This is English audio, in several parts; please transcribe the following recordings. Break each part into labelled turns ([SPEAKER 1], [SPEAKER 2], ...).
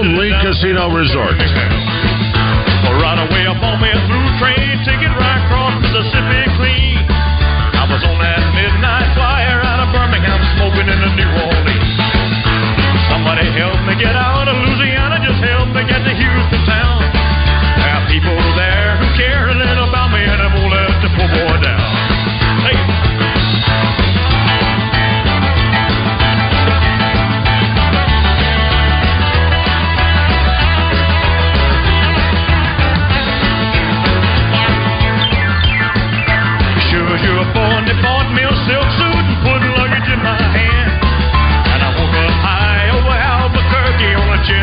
[SPEAKER 1] Only Casino Resort.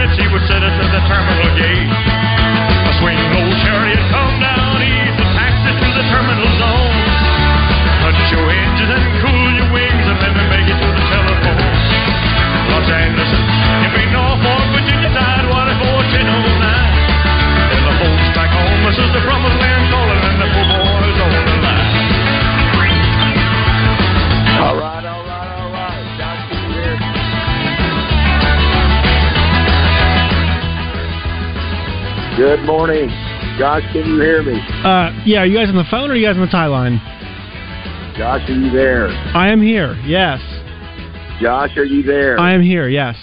[SPEAKER 2] that she would send us to the terminal gate.
[SPEAKER 3] Good morning. Josh, can you hear me?
[SPEAKER 4] Uh, yeah, are you guys on the phone or are you guys on the tie line?
[SPEAKER 3] Josh, are you there?
[SPEAKER 4] I am here, yes.
[SPEAKER 3] Josh, are you there?
[SPEAKER 4] I am here, yes.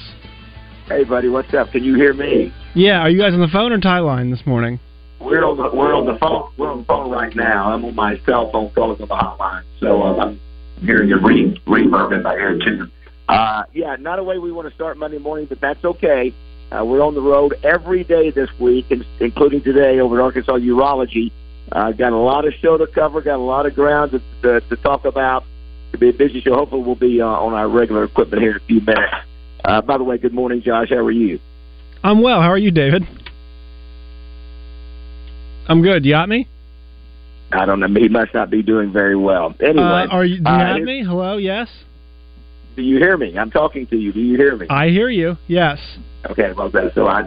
[SPEAKER 3] Hey, buddy, what's up? Can you hear me?
[SPEAKER 4] Yeah, are you guys on the phone or tie line this morning?
[SPEAKER 3] We're on the we're on the phone we're on the phone right now. I'm on my cell phone calling the hotline, so uh, I'm hearing your reverb in my ear too. Uh, yeah, not a way we want to start Monday morning, but that's okay. Uh, we're on the road every day this week, including today over at Arkansas Urology. Uh, got a lot of show to cover, got a lot of ground to, to, to talk about. To be a busy show. Hopefully, we'll be uh, on our regular equipment here in a few minutes. Uh, by the way, good morning, Josh. How are you?
[SPEAKER 4] I'm well. How are you, David? I'm good. You got me?
[SPEAKER 3] I don't know. He must not be doing very well. Anyway, uh,
[SPEAKER 4] are you? Do you uh, have me? Hello. Yes.
[SPEAKER 3] Do you hear me? I'm talking to you. Do you hear me?
[SPEAKER 4] I hear you. Yes.
[SPEAKER 3] Okay. Well, then, so I.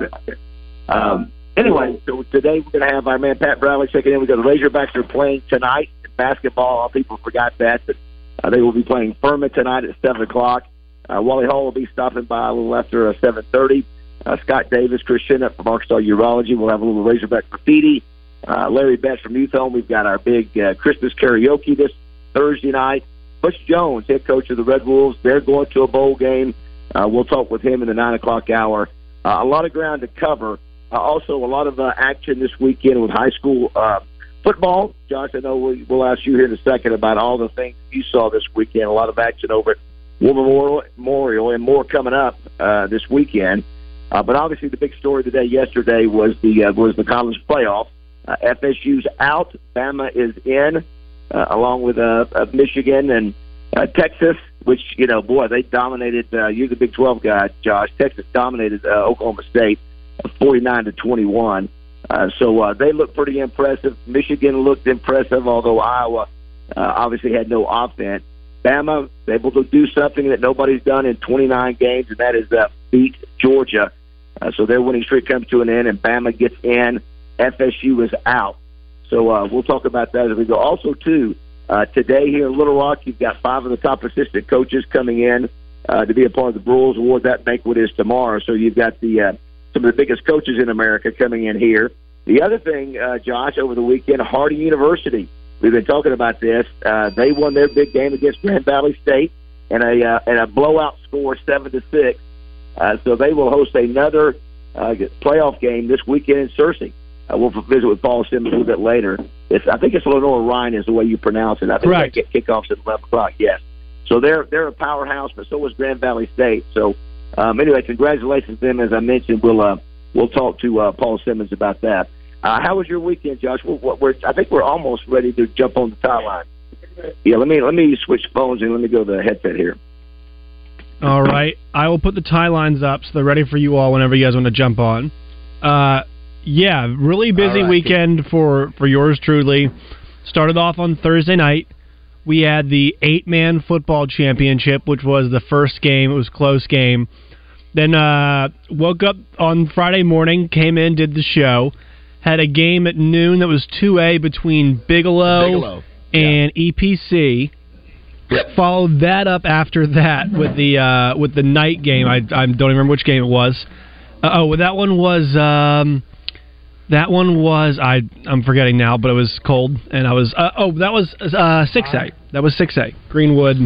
[SPEAKER 3] Um, anyway, so today we're going to have our man Pat Bradley checking in. We got the Razorbacks are playing tonight in basketball. All People forgot that, but uh, they will be playing Furman tonight at seven o'clock. Uh, Wally Hall will be stopping by a little after uh, seven thirty. Uh, Scott Davis, Chris Shinnup from Arkansas Urology. We'll have a little Razorback graffiti. Uh, Larry Betts from Youth Home. We've got our big uh, Christmas karaoke this Thursday night. Butch Jones, head coach of the Red Wolves, they're going to a bowl game. Uh, we'll talk with him in the nine o'clock hour. Uh, a lot of ground to cover. Uh, also, a lot of uh, action this weekend with high school uh, football. Josh, I know we, we'll ask you here in a second about all the things you saw this weekend. A lot of action over at War Memorial, Memorial and more coming up uh, this weekend. Uh, but obviously, the big story today, yesterday, was the uh, was the college playoff. Uh, FSU's out, Bama is in, uh, along with uh, uh, Michigan and uh, Texas. Which you know, boy, they dominated. Uh, you're the Big 12 guy, Josh. Texas dominated uh, Oklahoma State, uh, 49 to 21. Uh, so uh, they looked pretty impressive. Michigan looked impressive, although Iowa uh, obviously had no offense. Bama able to do something that nobody's done in 29 games, and that is uh, beat Georgia. Uh, so their winning streak comes to an end, and Bama gets in. FSU is out. So uh, we'll talk about that as we go. Also, too, uh, today here in Little Rock, you've got five of the top assistant coaches coming in uh, to be a part of the Broyles Award. That banquet is tomorrow. So you've got the uh, some of the biggest coaches in America coming in here. The other thing, uh, Josh, over the weekend, Harding University. We've been talking about this. Uh, they won their big game against Grand Valley State and a uh, and a blowout score, seven to six. Uh, so they will host another uh, playoff game this weekend in Searcy. Uh, we'll visit with Paul Simmons a little bit later. It's I think it's Lenoir-Rhyne is the way you pronounce it. I think
[SPEAKER 4] right.
[SPEAKER 3] they get kickoffs at eleven o'clock. Yes. So they're they're a powerhouse, but so is Grand Valley State. So um, anyway, congratulations to them. As I mentioned, we'll uh, we'll talk to uh, Paul Simmons about that. Uh, how was your weekend, Josh? We're, we're, I think we're almost ready to jump on the tie line. Yeah, let me let me switch phones and let me go to the headset here.
[SPEAKER 4] All right, I will put the tie lines up so they're ready for you all whenever you guys want to jump on. Uh, yeah, really busy right. weekend for for yours truly. Started off on Thursday night. We had the eight man football championship, which was the first game. It was close game. Then uh, woke up on Friday morning, came in, did the show had a game at noon that was 2A between Bigelow, Bigelow. and yeah. EPC.
[SPEAKER 5] Yep.
[SPEAKER 4] Followed that up after that with the uh, with the night game. I, I don't even remember which game it was. Uh, oh, well, that one was um, that one was I I'm forgetting now, but it was cold and I was uh, oh that was uh, six A. That was six A. Greenwood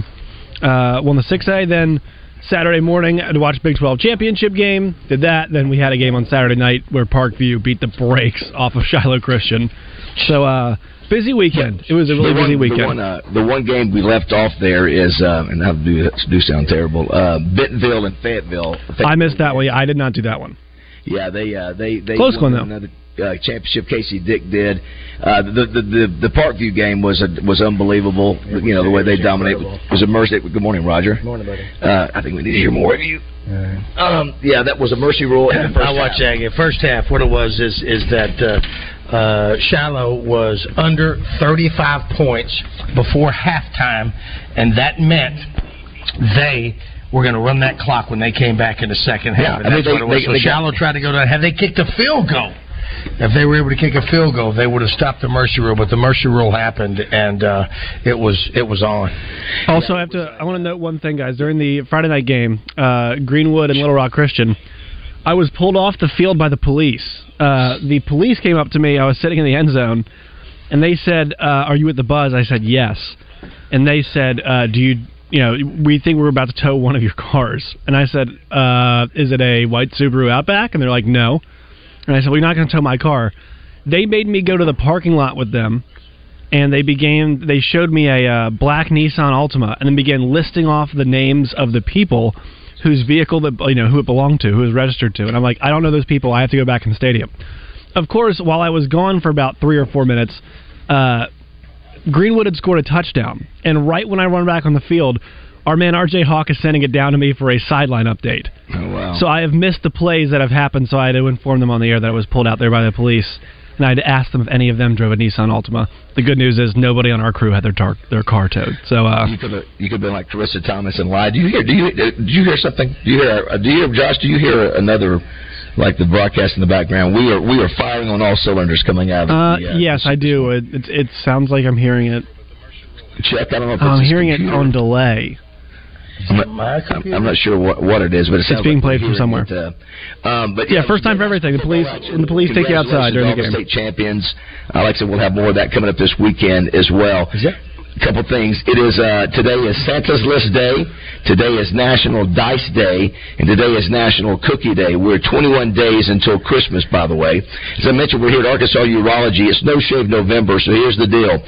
[SPEAKER 4] uh, won the six A. Then Saturday morning to watch Big 12 championship game. Did that. Then we had a game on Saturday night where Parkview beat the brakes off of Shiloh Christian. So uh, busy weekend. It was a really
[SPEAKER 5] one,
[SPEAKER 4] busy weekend.
[SPEAKER 5] The one, uh, the one, game we left off there is, uh, and I do do sound terrible. Uh, Bentonville and Fayetteville. Fayetteville.
[SPEAKER 4] I missed that one. I did not do that one.
[SPEAKER 5] Yeah, they uh, they they
[SPEAKER 4] close one though.
[SPEAKER 5] Another, uh, championship Casey Dick did. Uh, the, the the the Parkview game was a, was unbelievable. You know the way they dominated was a mercy. Good morning, Roger.
[SPEAKER 6] Good morning, buddy.
[SPEAKER 5] Uh, I think we need to hear more of you. Um, yeah, that was a mercy rule. In the
[SPEAKER 6] I watched that game. First half, what it was is is that uh, uh, Shiloh was under 35 points before halftime, and that meant they were going to run that clock when they came back in the second half.
[SPEAKER 5] Yeah, and that's
[SPEAKER 6] I mean, they, what it was. They, so they Shiloh got, tried to go down. Had they kicked a field goal, if they were able to kick a field goal, they would have stopped the mercy rule. But the mercy rule happened, and uh, it was it was on.
[SPEAKER 4] Also, I have to. I want to note one thing, guys. During the Friday night game, uh, Greenwood and Little Rock Christian, I was pulled off the field by the police. Uh, the police came up to me. I was sitting in the end zone, and they said, uh, "Are you at the buzz?" I said, "Yes." And they said, uh, "Do you?" You know, we think we're about to tow one of your cars, and I said, uh, "Is it a white Subaru Outback?" And they're like, "No." And I said, "Well, you're not going to tow my car." They made me go to the parking lot with them, and they began. They showed me a uh, black Nissan Altima, and then began listing off the names of the people whose vehicle that you know who it belonged to, who was registered to. And I'm like, I don't know those people. I have to go back in the stadium. Of course, while I was gone for about three or four minutes, uh, Greenwood had scored a touchdown, and right when I run back on the field, our man RJ Hawk is sending it down to me for a sideline update.
[SPEAKER 5] Oh wow!
[SPEAKER 4] So I have missed the plays that have happened. So I had to inform them on the air that I was pulled out there by the police, and I had to ask them if any of them drove a Nissan Altima. The good news is nobody on our crew had their tar- their car towed. So uh,
[SPEAKER 5] you could have you could have been like Carissa Thomas and lied. Do you hear? Do you did you hear something? Do you hear? uh, Do you hear Josh? Do you hear another? Like the broadcast in the background, we are we are firing on all cylinders coming out. Of
[SPEAKER 4] uh,
[SPEAKER 5] the, uh,
[SPEAKER 4] yes, I do. It, it it sounds like I'm hearing it.
[SPEAKER 5] Check. I don't know if
[SPEAKER 4] I'm hearing it on delay.
[SPEAKER 5] I'm not, I'm, I'm not sure what, what it is, but it
[SPEAKER 4] It's being
[SPEAKER 5] like
[SPEAKER 4] played from somewhere.
[SPEAKER 5] It, uh, um, but
[SPEAKER 4] Yeah, first time for everything. The police and the police take you outside during the game.
[SPEAKER 5] State champions. Uh, like I said, we'll have more of that coming up this weekend as well.
[SPEAKER 6] Is that?
[SPEAKER 5] A couple things. It is uh, today is Santa's List Day. Today is National Dice Day, and today is National Cookie Day. We're 21 days until Christmas, by the way. As I mentioned, we're here at Arkansas Urology. It's No Shave November, so here's the deal.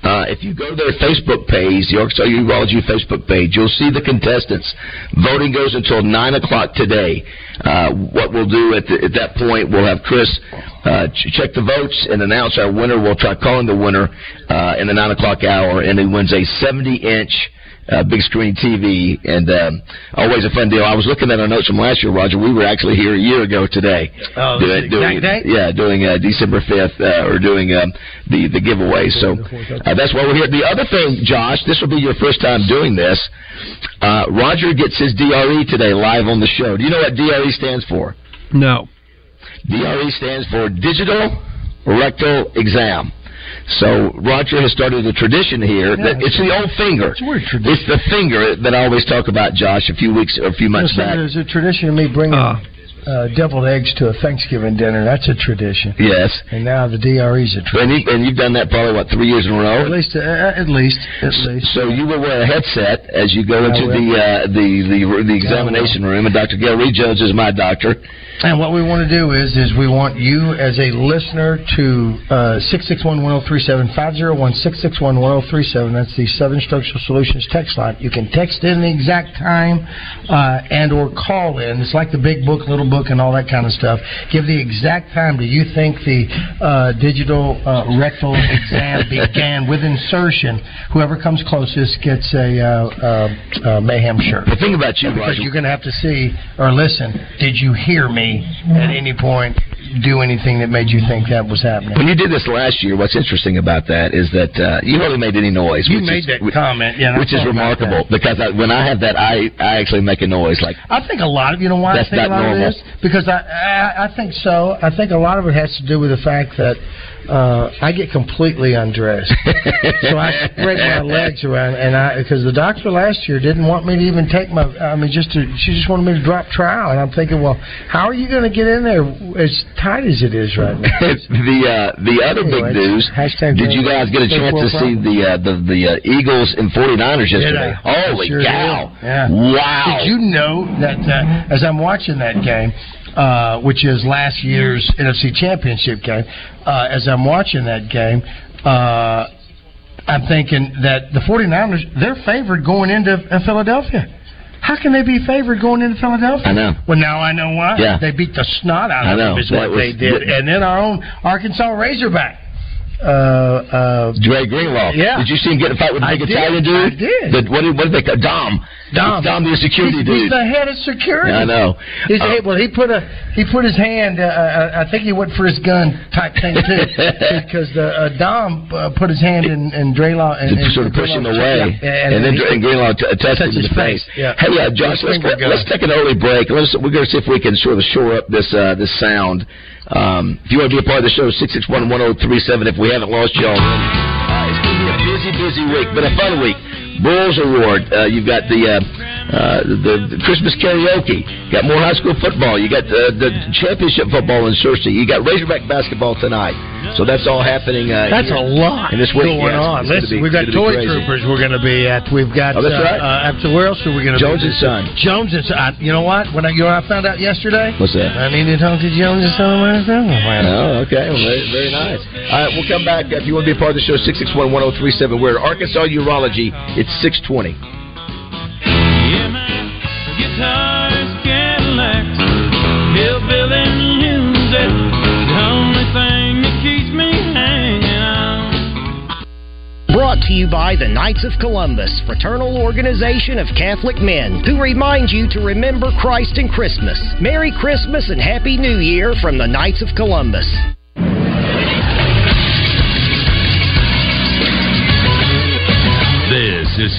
[SPEAKER 5] Uh, if you go to their Facebook page, the Arkansas Urology Facebook page, you'll see the contestants. Voting goes until nine o'clock today. Uh, what we'll do at, the, at that point, we'll have Chris uh, ch- check the votes and announce our winner. We'll try calling the winner uh, in the nine o'clock hour, and he wins a 70 inch. Uh, big screen TV and um, always a fun deal. I was looking at our notes from last year, Roger. We were actually here a year ago today.
[SPEAKER 6] Oh, this is the exact date?
[SPEAKER 5] Yeah, doing uh, December fifth, uh, or doing um, the the giveaway. So uh, that's why we're here. The other thing, Josh, this will be your first time doing this. Uh, Roger gets his DRE today live on the show. Do you know what DRE stands for?
[SPEAKER 4] No.
[SPEAKER 5] DRE stands for Digital Rectal Exam. So Roger has started a tradition here.
[SPEAKER 6] Yeah.
[SPEAKER 5] that it's the old finger.
[SPEAKER 6] It's weird tradition.
[SPEAKER 5] It's the finger that I always talk about, Josh, a few weeks or a few months
[SPEAKER 6] Listen,
[SPEAKER 5] back.
[SPEAKER 6] There's a tradition of me bringing
[SPEAKER 4] Uh.
[SPEAKER 6] Uh, deviled eggs to a Thanksgiving dinner. That's a tradition.
[SPEAKER 5] Yes.
[SPEAKER 6] And now the DRE's a tradition.
[SPEAKER 5] And, you, and you've done that probably what three years in a row.
[SPEAKER 6] At least, uh, at least, at least.
[SPEAKER 5] So you will wear a headset as you go
[SPEAKER 6] I
[SPEAKER 5] into
[SPEAKER 6] will.
[SPEAKER 5] the uh, the the the examination room, and Dr. Gail Reed Jones is my doctor.
[SPEAKER 6] And what we want to do is, is we want you as a listener to uh, six six one one zero three seven five zero one six six one one zero three seven. That's the Southern Structural Solutions text line. You can text in the exact time uh, and or call in. It's like the big book, little book, and all that kind of stuff. Give the exact time. Do you think the uh, digital uh, rectal exam began with insertion? Whoever comes closest gets a uh, uh, uh, mayhem shirt.
[SPEAKER 5] The thing about you,
[SPEAKER 6] Because
[SPEAKER 5] Roger,
[SPEAKER 6] you're going to have to see or listen. Did you hear me at any point do anything that made you think that was happening?
[SPEAKER 5] when you did this last year, what's interesting about that is that uh, you hardly made any noise.
[SPEAKER 6] You
[SPEAKER 5] which
[SPEAKER 6] made
[SPEAKER 5] is,
[SPEAKER 6] that comment, yeah,
[SPEAKER 5] which is remarkable because I, when I have that, I I actually make a noise like
[SPEAKER 6] I think a lot of you know why
[SPEAKER 5] That's
[SPEAKER 6] I think a
[SPEAKER 5] not
[SPEAKER 6] lot
[SPEAKER 5] normal.
[SPEAKER 6] of it is because I, I I think so. I think a lot of it has to do with the fact that uh, I get completely undressed, so I spread my legs around, and I because the doctor last year didn't want me to even take my. I mean, just to she just wanted me to drop trial, and I'm thinking, well, how are you going to get in there as tight as it is right now?
[SPEAKER 5] the uh, the other
[SPEAKER 6] Anyway,
[SPEAKER 5] big news. Did you guys get a chance to see the uh, the the uh, Eagles and 49ers yesterday? Holy
[SPEAKER 6] Sure
[SPEAKER 5] cow!
[SPEAKER 6] Yeah.
[SPEAKER 5] Wow!
[SPEAKER 6] Did you know that uh, as I'm watching that game, uh, which is last year's NFC Championship game, uh, as I'm watching that game, uh, I'm thinking that the 49ers, they're favored going into uh, Philadelphia. How can they be favored going into Philadelphia?
[SPEAKER 5] I know.
[SPEAKER 6] Well, now I know why.
[SPEAKER 5] Yeah.
[SPEAKER 6] They beat the snot out
[SPEAKER 5] I
[SPEAKER 6] of
[SPEAKER 5] know.
[SPEAKER 6] them, is
[SPEAKER 5] That
[SPEAKER 6] what they
[SPEAKER 5] was-
[SPEAKER 6] did. And then our own Arkansas Razorback. Uh, uh,
[SPEAKER 5] Dre Greenlaw.
[SPEAKER 6] Yeah.
[SPEAKER 5] Did you see him get in a fight with the big. Italian dude?
[SPEAKER 6] I did.
[SPEAKER 5] The, what, did, what did they call Dom?
[SPEAKER 6] Dom.
[SPEAKER 5] Dom, the security
[SPEAKER 6] he's,
[SPEAKER 5] dude.
[SPEAKER 6] He's the head of security.
[SPEAKER 5] I know.
[SPEAKER 6] He's,
[SPEAKER 5] Uh,
[SPEAKER 6] well, he put a he put his hand. Uh, uh, I think he went for his gun type thing too, because the uh, Dom uh, put his hand in in Draylaw and, and
[SPEAKER 5] sort of push him away,
[SPEAKER 6] Yeah,
[SPEAKER 5] and, then
[SPEAKER 6] he-
[SPEAKER 5] and Greenlaw t- touched him in
[SPEAKER 6] his
[SPEAKER 5] the face.
[SPEAKER 6] face, yeah.
[SPEAKER 5] Hey, uh, Josh, let's, let's take an early break. Let's, we're going to see if we can sort of shore up this uh, this sound. Um, if you want to be a part of the show, six six one one zero three seven. If we haven't lost you already, uh, it's going to be a busy, busy week, but a fun week. Broyles Award. Uh, you've got the uh,
[SPEAKER 7] the, the Christmas karaoke. You got more high school football. You got uh, the championship football in Searcy. You got Razorback basketball tonight. So that's all happening. Uh,
[SPEAKER 6] That's a lot
[SPEAKER 7] in this week.
[SPEAKER 6] going
[SPEAKER 7] Yeah,
[SPEAKER 6] on.
[SPEAKER 7] it's- it's
[SPEAKER 6] Listen,
[SPEAKER 7] be-
[SPEAKER 6] we've got Toy. Troopers. We're going to be at. We've got.
[SPEAKER 7] Oh, that's
[SPEAKER 6] uh,
[SPEAKER 7] right.
[SPEAKER 6] Uh, after where else are we going to
[SPEAKER 7] Jones
[SPEAKER 6] be?
[SPEAKER 7] and Son.
[SPEAKER 6] Jones and Son. You know what? When I, you know I found out yesterday.
[SPEAKER 7] What's that?
[SPEAKER 6] I need to talk to Jones and Son.
[SPEAKER 7] Oh, okay. Well, very, very nice. All right, we'll come back. If you want to be a part of the show, 661 1037. We're at Arkansas Urology. It's 620.
[SPEAKER 8] Guitars,
[SPEAKER 9] Brought to you by the Knights of Columbus, fraternal organization of Catholic men, who remind you to remember Christ and Christmas. Merry Christmas and Happy New Year from the Knights of Columbus.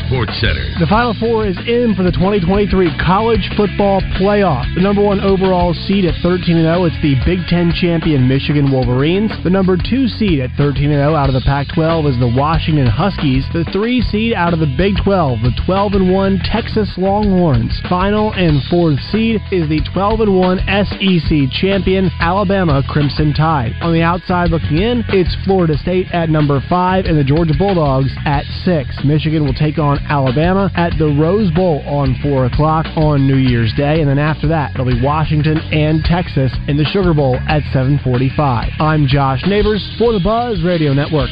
[SPEAKER 10] Sports Center.
[SPEAKER 4] The Final Four is in for the 2023 College Football Playoff. The number one overall seed at 13 0, it's the Big Ten champion Michigan Wolverines. The number two seed at 13 0 out of the Pac 12 is the Washington Huskies. The three seed out of the Big 12, the 12 1 Texas Longhorns. Final and fourth seed is the 12 1 SEC champion Alabama Crimson Tide. On the outside looking in, it's Florida State at number five and the Georgia Bulldogs at six. Michigan will take on Alabama at the Rose Bowl on 4 o'clock on New Year's Day. And then after that, it'll be Washington and Texas in the Sugar Bowl at 745. I'm Josh Neighbors for the Buzz Radio Network.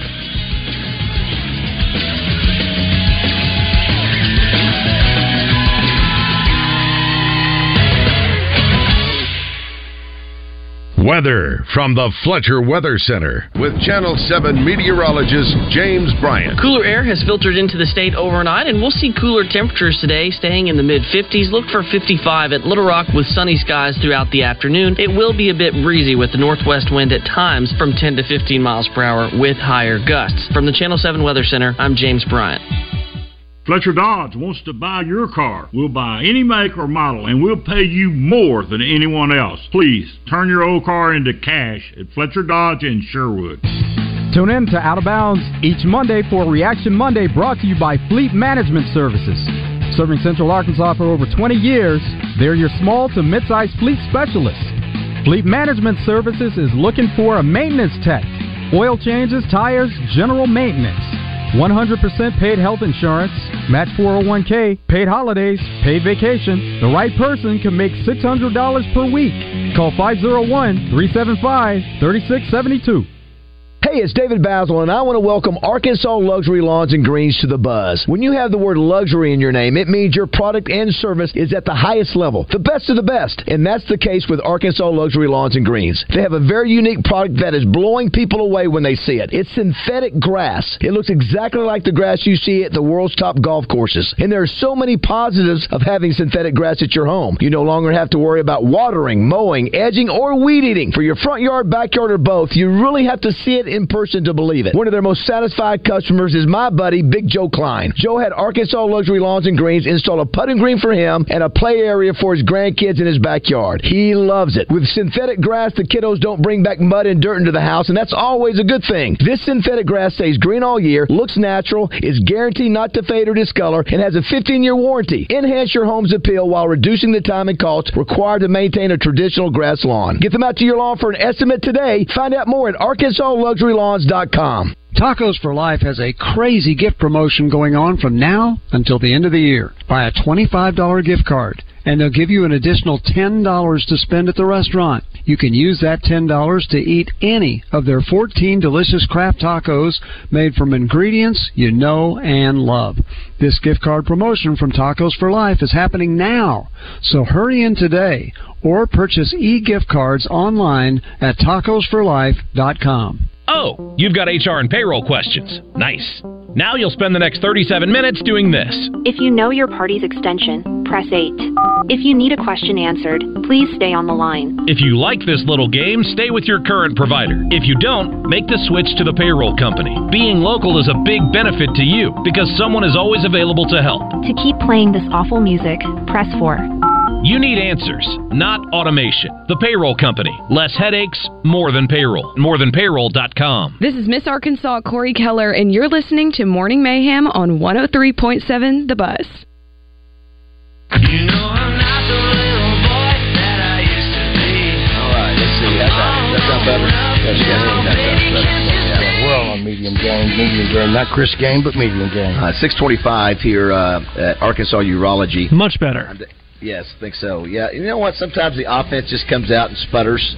[SPEAKER 10] Weather from the Fletcher Weather Center with Channel 7 meteorologist James Bryant.
[SPEAKER 11] Cooler air has filtered into the state overnight, and we'll see cooler temperatures today, staying in the mid 50s. Look for 55 at Little Rock with sunny skies throughout the afternoon. It will be a bit breezy with the northwest wind at times from 10 to 15 miles per hour with higher gusts. From the Channel 7 Weather Center, I'm James Bryant.
[SPEAKER 12] Fletcher Dodge wants to buy your car. We'll buy any make or model and we'll pay you more than anyone else. Please turn your old car into cash at Fletcher Dodge in Sherwood.
[SPEAKER 13] Tune in to Out of Bounds each Monday for Reaction Monday brought to you by Fleet Management Services. Serving Central Arkansas for over 20 years, they're your small to mid-sized fleet specialists. Fleet Management Services is looking for a maintenance tech. Oil changes, tires, general maintenance. 100% paid health insurance, match 401k, paid holidays, paid vacation. The right person can make $600 per week. Call 501 375 3672.
[SPEAKER 5] Hey, it's David Bazzel, and I want to welcome Arkansas Luxury Lawns and Greens to the buzz. When you have the word luxury in your name, it means your product and service is at the highest level, the best of the best. And that's the case with Arkansas Luxury Lawns and Greens. They have a very unique product that is blowing people away when they see it. It's synthetic grass. It looks exactly like the grass you see at the world's top golf courses. And there are so many positives of having synthetic grass at your home. You no longer have to worry about watering, mowing, edging, or weed eating. For your front yard, backyard, or both, you really have to see it in person to believe it. One of their most satisfied customers is my buddy, Big Joe Klein. Joe had Arkansas Luxury Lawns and Greens install a putting green for him and a play area for his grandkids in his backyard. He loves it. With synthetic grass, the kiddos don't bring back mud and dirt into the house, and that's always a good thing. This synthetic grass stays green all year, looks natural, is guaranteed not to fade or discolor, and has a 15-year warranty. Enhance your home's appeal while reducing the time and cost required to maintain a traditional grass lawn. Get them out to your lawn for an estimate today. Find out more at ArkansasLuxuryLawns.com.
[SPEAKER 14] Tacos for Life has a crazy gift promotion going on from now until the end of the year. Buy a $25 gift card, and they'll give you an additional $10 to spend at the restaurant. You can use that $10 to eat any of their 14 delicious craft tacos made from ingredients you know and love. This gift card promotion from Tacos for Life is happening now, so hurry in today or purchase e-gift cards online at tacosforlife.com.
[SPEAKER 15] Oh, you've got HR and payroll questions. Nice. Now you'll spend the next 37 minutes doing this.
[SPEAKER 16] If you know your party's extension, press 8. If you need a question answered, please stay on the line.
[SPEAKER 15] If you like this little game, stay with your current provider. If you don't, make the switch to the payroll company. Being local is a big benefit to you because someone is always available to help.
[SPEAKER 16] To keep playing this awful music, press 4.
[SPEAKER 15] You need answers, not automation. The payroll company. Less headaches, more than payroll. Morethanpayroll.com.
[SPEAKER 17] This is Miss Arkansas Cori Keller, and you're listening to Morning Mayhem on 103.7 The Buzz.
[SPEAKER 18] You know I'm not the little boy that I used to be.
[SPEAKER 5] All right, let's see. That sounds, that sounds better. That's good. That sounds better.
[SPEAKER 6] Yeah, we're all on medium game, medium game, not Chris game, but medium game.
[SPEAKER 5] Uh, 625 here uh, at Arkansas Urology.
[SPEAKER 4] Much better.
[SPEAKER 5] Yes, I think so. Yeah, you know what? Sometimes the offense just comes out and sputters.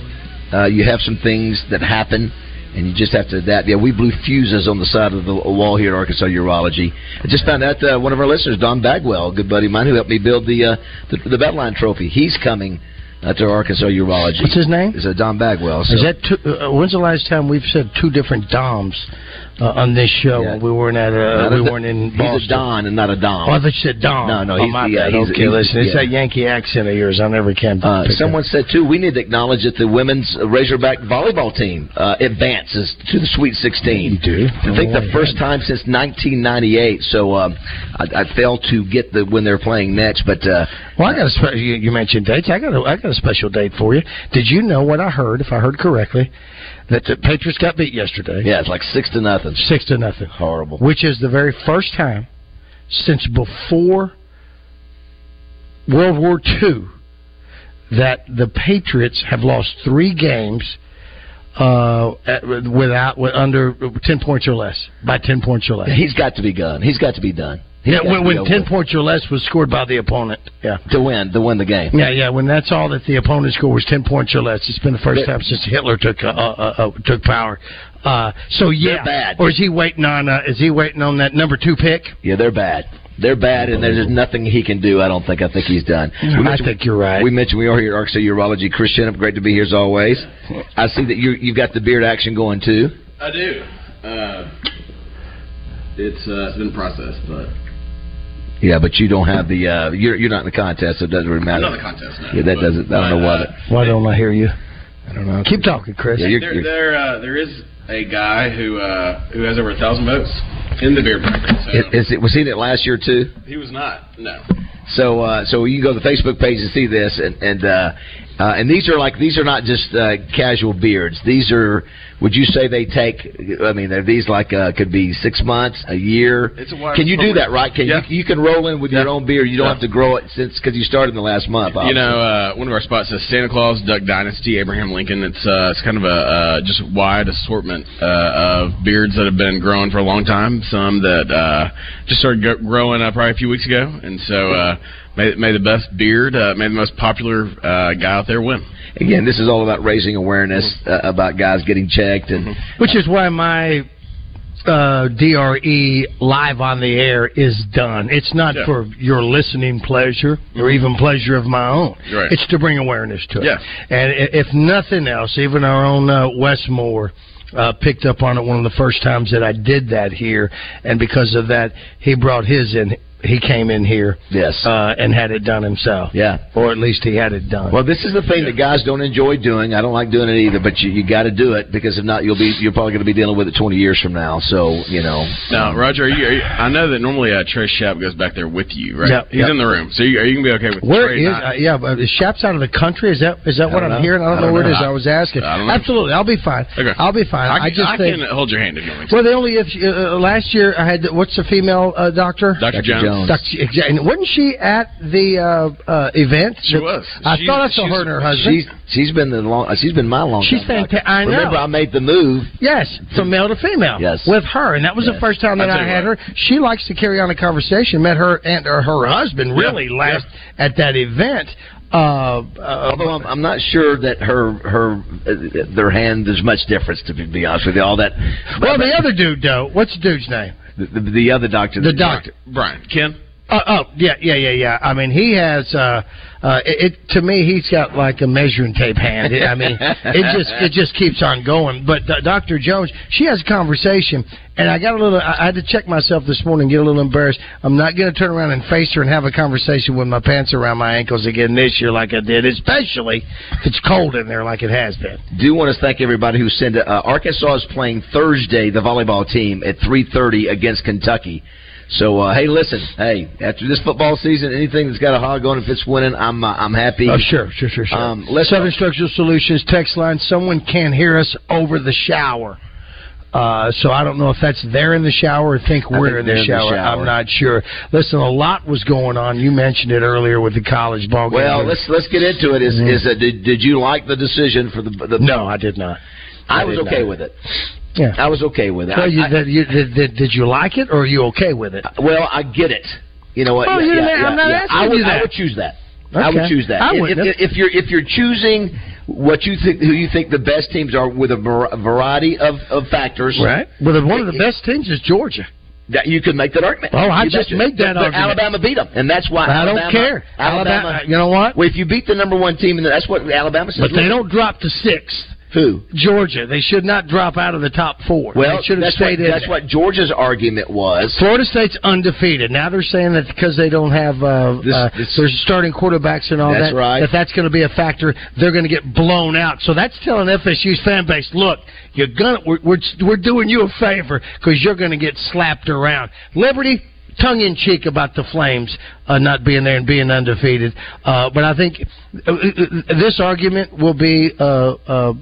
[SPEAKER 5] Uh, you have some things that happen, and you just have to adapt. Yeah, we blew fuses on the side of the wall here at Arkansas Urology. I just found out uh, one of our listeners, Don Bagwell, a good buddy of mine, who helped me build the uh, the, the Beltline Trophy. He's coming uh, to Arkansas Urology.
[SPEAKER 6] What's his name?
[SPEAKER 5] Is uh, Don Bagwell. So.
[SPEAKER 6] Is that two, uh, when's the last time we've said two different Doms uh, on this show?
[SPEAKER 5] Yeah.
[SPEAKER 6] We weren't at uh,
[SPEAKER 5] a-
[SPEAKER 6] we weren't in
[SPEAKER 5] He's
[SPEAKER 6] Boston.
[SPEAKER 5] a Don and not a Dom.
[SPEAKER 6] Oh, I thought you said Dom.
[SPEAKER 5] No, no,
[SPEAKER 6] oh,
[SPEAKER 5] he's the, uh, he's-
[SPEAKER 6] okay,
[SPEAKER 5] he's-
[SPEAKER 6] listen, it's
[SPEAKER 5] yeah.
[SPEAKER 6] that Yankee accent of yours. I never can.
[SPEAKER 5] Uh, someone said too. We need to acknowledge that the women's Razorback volleyball team uh, advances to the Sweet 16. You
[SPEAKER 6] do.
[SPEAKER 5] I think the first time since 1998. So um, I, I failed to get the when they're playing next, but uh,
[SPEAKER 6] Well, I got a spe- you, you mentioned dates. I got a, I got a special date for you. Did you know what I heard? If I heard correctly, that the Patriots got beat yesterday.
[SPEAKER 5] yeah, it's like six to nothing.
[SPEAKER 6] Six to nothing.
[SPEAKER 5] Horrible.
[SPEAKER 6] Which is the very first time since before World War II that the Patriots have lost three games uh, at, without with under ten points or less by ten points or less.
[SPEAKER 5] He's got to be done. He's got to be done. He's
[SPEAKER 6] Yeah, when, when ten points or less was scored by the opponent. Yeah.
[SPEAKER 5] to win to win the game.
[SPEAKER 6] Yeah, yeah. When that's all that the opponent scored was ten points or less, it's been the first
[SPEAKER 5] But-
[SPEAKER 6] time since Hitler took uh, uh, uh, took power. Uh, so yeah,
[SPEAKER 5] bad.
[SPEAKER 6] or is he waiting on? Uh, is he waiting on that number two pick?
[SPEAKER 5] Yeah, they're bad. They're bad, and there's nothing he can do. I don't think. I think he's done. We
[SPEAKER 6] I
[SPEAKER 5] mentioned-
[SPEAKER 6] think you're right.
[SPEAKER 5] We mentioned we are here at Arkansas Urology. Chris Chenop, great to be here as always. I see that you you've got the beard action going too.
[SPEAKER 19] I do. Uh, it's uh, it's been processed, but
[SPEAKER 5] Yeah, but you don't have the uh, you're you're not in the contest, so it doesn't really matter.
[SPEAKER 19] Not in the contest, no.
[SPEAKER 5] Yeah, that
[SPEAKER 19] But-
[SPEAKER 5] doesn't. I don't know why.
[SPEAKER 19] uh,
[SPEAKER 5] that-
[SPEAKER 6] Why don't I hear you?
[SPEAKER 5] I don't know.
[SPEAKER 6] Keep talking, Chris.
[SPEAKER 5] Yeah, you're,
[SPEAKER 19] there
[SPEAKER 5] you're,
[SPEAKER 19] there, uh, there is a guy who uh, who has over a thousand votes in the beer bracket. So
[SPEAKER 5] is, is it was he in it last year too?
[SPEAKER 19] he was not. No.
[SPEAKER 5] So uh, so you can go to the Facebook page and see this, and and uh, uh, and these are like these are not just uh, casual beards. These are would you say they take? I mean, are these like uh, could be six months, a year?
[SPEAKER 19] It's a
[SPEAKER 5] can you do that right? Can
[SPEAKER 19] Yeah.
[SPEAKER 5] you you can roll in with your own beard? You don't
[SPEAKER 19] Yeah.
[SPEAKER 5] have to grow it since because you started in the last month.
[SPEAKER 19] You know, uh, one of our spots says Santa Claus, Duck Dynasty, Abraham Lincoln. It's uh, it's kind of a uh, just wide assortment uh, of beards that have been growing for a long time. Some that uh, just started growing uh, probably a few weeks ago, and so uh, may, may the best beard, uh, may the most popular uh, guy out there win.
[SPEAKER 5] Again, this is all about raising awareness uh, about guys getting checked and.
[SPEAKER 6] Which is why my uh, DRE live on the air is done. It's not
[SPEAKER 19] Yeah.
[SPEAKER 6] for your listening pleasure or even pleasure of my own.
[SPEAKER 19] Right.
[SPEAKER 6] It's to bring awareness to it.
[SPEAKER 19] Yeah.
[SPEAKER 6] And if nothing else, even our own uh, Wes Moore uh, picked up on it one of the first times that I did that here, and because of that, he brought his in. He came in here,
[SPEAKER 5] Yes.
[SPEAKER 6] uh, and had it done himself.
[SPEAKER 5] Yeah.
[SPEAKER 6] or at least he had it done.
[SPEAKER 5] Well, this is the thing that guys don't enjoy doing. I don't like doing it either, but you, you got to do it because if not, you'll be you're probably going to be dealing with it 20 years from now. So you know.
[SPEAKER 19] Now, Roger, are you, are you, I know that normally uh, Trey Shapp goes back there with you, right?
[SPEAKER 6] Yep,
[SPEAKER 19] He's
[SPEAKER 6] yep.
[SPEAKER 19] in the room, so you, are you gonna be okay with
[SPEAKER 6] Where
[SPEAKER 19] Trey
[SPEAKER 6] is? Uh, yeah, but is Shap's out of the country? Is that is that what I'm
[SPEAKER 19] know.
[SPEAKER 6] hearing? I don't,
[SPEAKER 19] I
[SPEAKER 6] know
[SPEAKER 19] don't
[SPEAKER 6] where it
[SPEAKER 19] know.
[SPEAKER 6] is. I was asking.
[SPEAKER 19] I don't know.
[SPEAKER 6] Absolutely, I'll be fine.
[SPEAKER 19] Okay.
[SPEAKER 6] I'll be fine.
[SPEAKER 19] I,
[SPEAKER 6] I, just
[SPEAKER 19] I
[SPEAKER 6] think.
[SPEAKER 19] can hold your hand if you want to.
[SPEAKER 6] Well, the only if uh, last year I had what's the female uh, doctor?
[SPEAKER 19] Dr. Jones. Jones.
[SPEAKER 6] Dr. Exactly. And wasn't she at the uh, uh, event?
[SPEAKER 19] She was.
[SPEAKER 6] I
[SPEAKER 19] She's-
[SPEAKER 6] thought I saw her and her husband.
[SPEAKER 5] She's she's been the long. uh, She's been my long.
[SPEAKER 6] She's
[SPEAKER 5] time doctor.
[SPEAKER 6] fanta- I know.
[SPEAKER 5] Remember, I made the move.
[SPEAKER 6] Yes, from male to female.
[SPEAKER 5] Yes.
[SPEAKER 6] with her, and that was the first time that
[SPEAKER 19] I'll
[SPEAKER 6] I had
[SPEAKER 19] what.
[SPEAKER 6] her. She likes to carry on a conversation. Met her and or her husband really
[SPEAKER 19] Yeah,
[SPEAKER 6] last at that event. Uh, uh,
[SPEAKER 5] Although I'm, I'm not sure that her her uh, their hand there's much difference to be, be honest with you. All that.
[SPEAKER 6] well, the other dude, though, what's the dude's name?
[SPEAKER 5] The, the, the other doctor.
[SPEAKER 6] The doctor.
[SPEAKER 19] Brian, Ken.
[SPEAKER 6] Uh, oh, yeah, yeah, yeah, yeah. I mean, he has. Uh, uh, it, it to me, he's got like a measuring tape hand. I mean, it just it just keeps on going. But uh, Doctor Jones, she has a conversation, and I got a little. I I had to check myself this morning, get a little embarrassed. I'm not going to turn around and face her and have a conversation with my pants around my ankles again this year, like I did, especially if it's cold in there, like it has been.
[SPEAKER 5] do want to thank everybody who sent. Uh, Arkansas is playing Thursday, the volleyball team at 3:30 against Kentucky. So uh, hey, listen, hey, after this football season, anything that's got a hog on, if it's winning, I'm uh, I'm happy.
[SPEAKER 6] Oh, sure, sure, sure, sure.
[SPEAKER 5] Um, let's
[SPEAKER 6] Southern Structural Solutions text line. Someone can't hear us over the shower. Uh, so I don't know if that's there in the shower or think we're
[SPEAKER 5] think
[SPEAKER 6] in, the
[SPEAKER 5] in the
[SPEAKER 6] shower.
[SPEAKER 5] shower.
[SPEAKER 6] I'm not sure. Listen, a lot was going on. You mentioned it earlier with the college ball game.
[SPEAKER 5] Well, let's let's get into it. Is
[SPEAKER 6] Mhm.
[SPEAKER 5] is uh, did did you like the decision for the the?
[SPEAKER 6] No, I did not.
[SPEAKER 5] I,
[SPEAKER 6] I
[SPEAKER 5] was okay
[SPEAKER 6] not.
[SPEAKER 5] with it.
[SPEAKER 6] Yeah.
[SPEAKER 5] I was okay with it.
[SPEAKER 6] So
[SPEAKER 5] I-
[SPEAKER 6] you,
[SPEAKER 5] I-
[SPEAKER 6] did, you, did, did, did you like it, or are you okay with it?
[SPEAKER 5] well, I get it. You know what?
[SPEAKER 6] Oh,
[SPEAKER 5] yeah,
[SPEAKER 6] you
[SPEAKER 5] yeah, yeah,
[SPEAKER 6] I'm not
[SPEAKER 5] yeah.
[SPEAKER 6] asking
[SPEAKER 5] I would,
[SPEAKER 6] you that.
[SPEAKER 5] I would choose that. I would choose that.
[SPEAKER 6] I
[SPEAKER 5] If- if, if you're if you're choosing what you think who you think the best teams are with a variety of, of factors,
[SPEAKER 6] Right. Well, the- one of the best teams is Georgia.
[SPEAKER 5] That you could make that argument.
[SPEAKER 6] Oh, I
[SPEAKER 5] You
[SPEAKER 6] just made that
[SPEAKER 5] But- but
[SPEAKER 6] argument.
[SPEAKER 5] Alabama beat them, and that's why
[SPEAKER 6] I don't care.
[SPEAKER 5] Alabama,
[SPEAKER 6] Alabama- you know what?
[SPEAKER 5] Well, if you beat the number one team, and that's what Alabama says.
[SPEAKER 6] But they don't drop to sixth.
[SPEAKER 5] Who?
[SPEAKER 6] Georgia. They should not drop out of the top four.
[SPEAKER 5] Well,
[SPEAKER 6] they should have
[SPEAKER 5] that's
[SPEAKER 6] stayed
[SPEAKER 5] what,
[SPEAKER 6] in.
[SPEAKER 5] that's what Georgia's argument was.
[SPEAKER 6] Florida State's undefeated. Now they're saying that because they don't have uh,
[SPEAKER 5] This-
[SPEAKER 6] uh,
[SPEAKER 5] this-
[SPEAKER 6] their starting quarterbacks and all that,
[SPEAKER 5] right.
[SPEAKER 6] that that's going to be a factor. They're going to get blown out. So that's telling FSU's fan base, look, you're gonna we're we're, we're doing you a favor because you're going to get slapped around. Liberty. Tongue in cheek about the Flames uh, not being there and being undefeated, uh, but I think uh, uh, this argument will be uh, uh,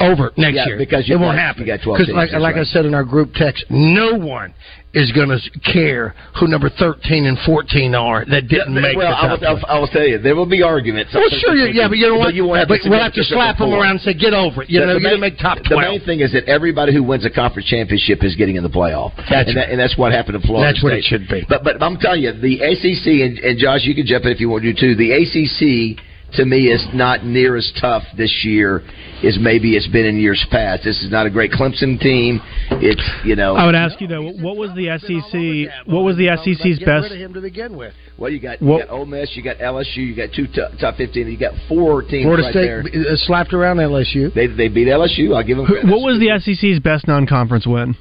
[SPEAKER 6] over next
[SPEAKER 5] Yeah,
[SPEAKER 6] year
[SPEAKER 5] because
[SPEAKER 6] it
[SPEAKER 5] you
[SPEAKER 6] won't
[SPEAKER 5] got-
[SPEAKER 6] happen.
[SPEAKER 5] you got 12
[SPEAKER 6] 'Cause
[SPEAKER 5] teams,
[SPEAKER 6] like, like I said in our group text, no one is going to care who number thirteen and fourteen are that didn't make
[SPEAKER 5] well,
[SPEAKER 6] the
[SPEAKER 5] I
[SPEAKER 6] top.
[SPEAKER 5] will, I'll, I will tell you, there will be arguments.
[SPEAKER 6] well, sure, you, yeah, but you know what?
[SPEAKER 5] you won't have
[SPEAKER 6] but we'll have to slap them around and say, "Get over it." You
[SPEAKER 5] The-
[SPEAKER 6] know,
[SPEAKER 5] the main-
[SPEAKER 6] make top
[SPEAKER 5] 12.
[SPEAKER 6] The
[SPEAKER 5] main thing is that everybody who wins a conference championship is getting in the playoff.
[SPEAKER 6] That's
[SPEAKER 5] and,
[SPEAKER 6] right.
[SPEAKER 5] that, and that's what happened to Florida
[SPEAKER 6] That's what it should be.
[SPEAKER 5] But but I'm telling you, the ACC and, and Josh, you can jump in if you want to too. The ACC to me is not near as tough this year as maybe it's been in years past. This is not a great Clemson team. It's you know.
[SPEAKER 4] I would ask you though, what was the SEC? What was the SEC's best?
[SPEAKER 6] him to begin with.
[SPEAKER 5] Well, you got you got Ole Miss, you got LSU, you got two top, top fifteen, you got four teams
[SPEAKER 6] Florida
[SPEAKER 5] right
[SPEAKER 6] State
[SPEAKER 5] there.
[SPEAKER 6] slapped around LSU.
[SPEAKER 5] They they beat LSU. I'll give them credit.
[SPEAKER 4] What was the SEC's best non-conference win?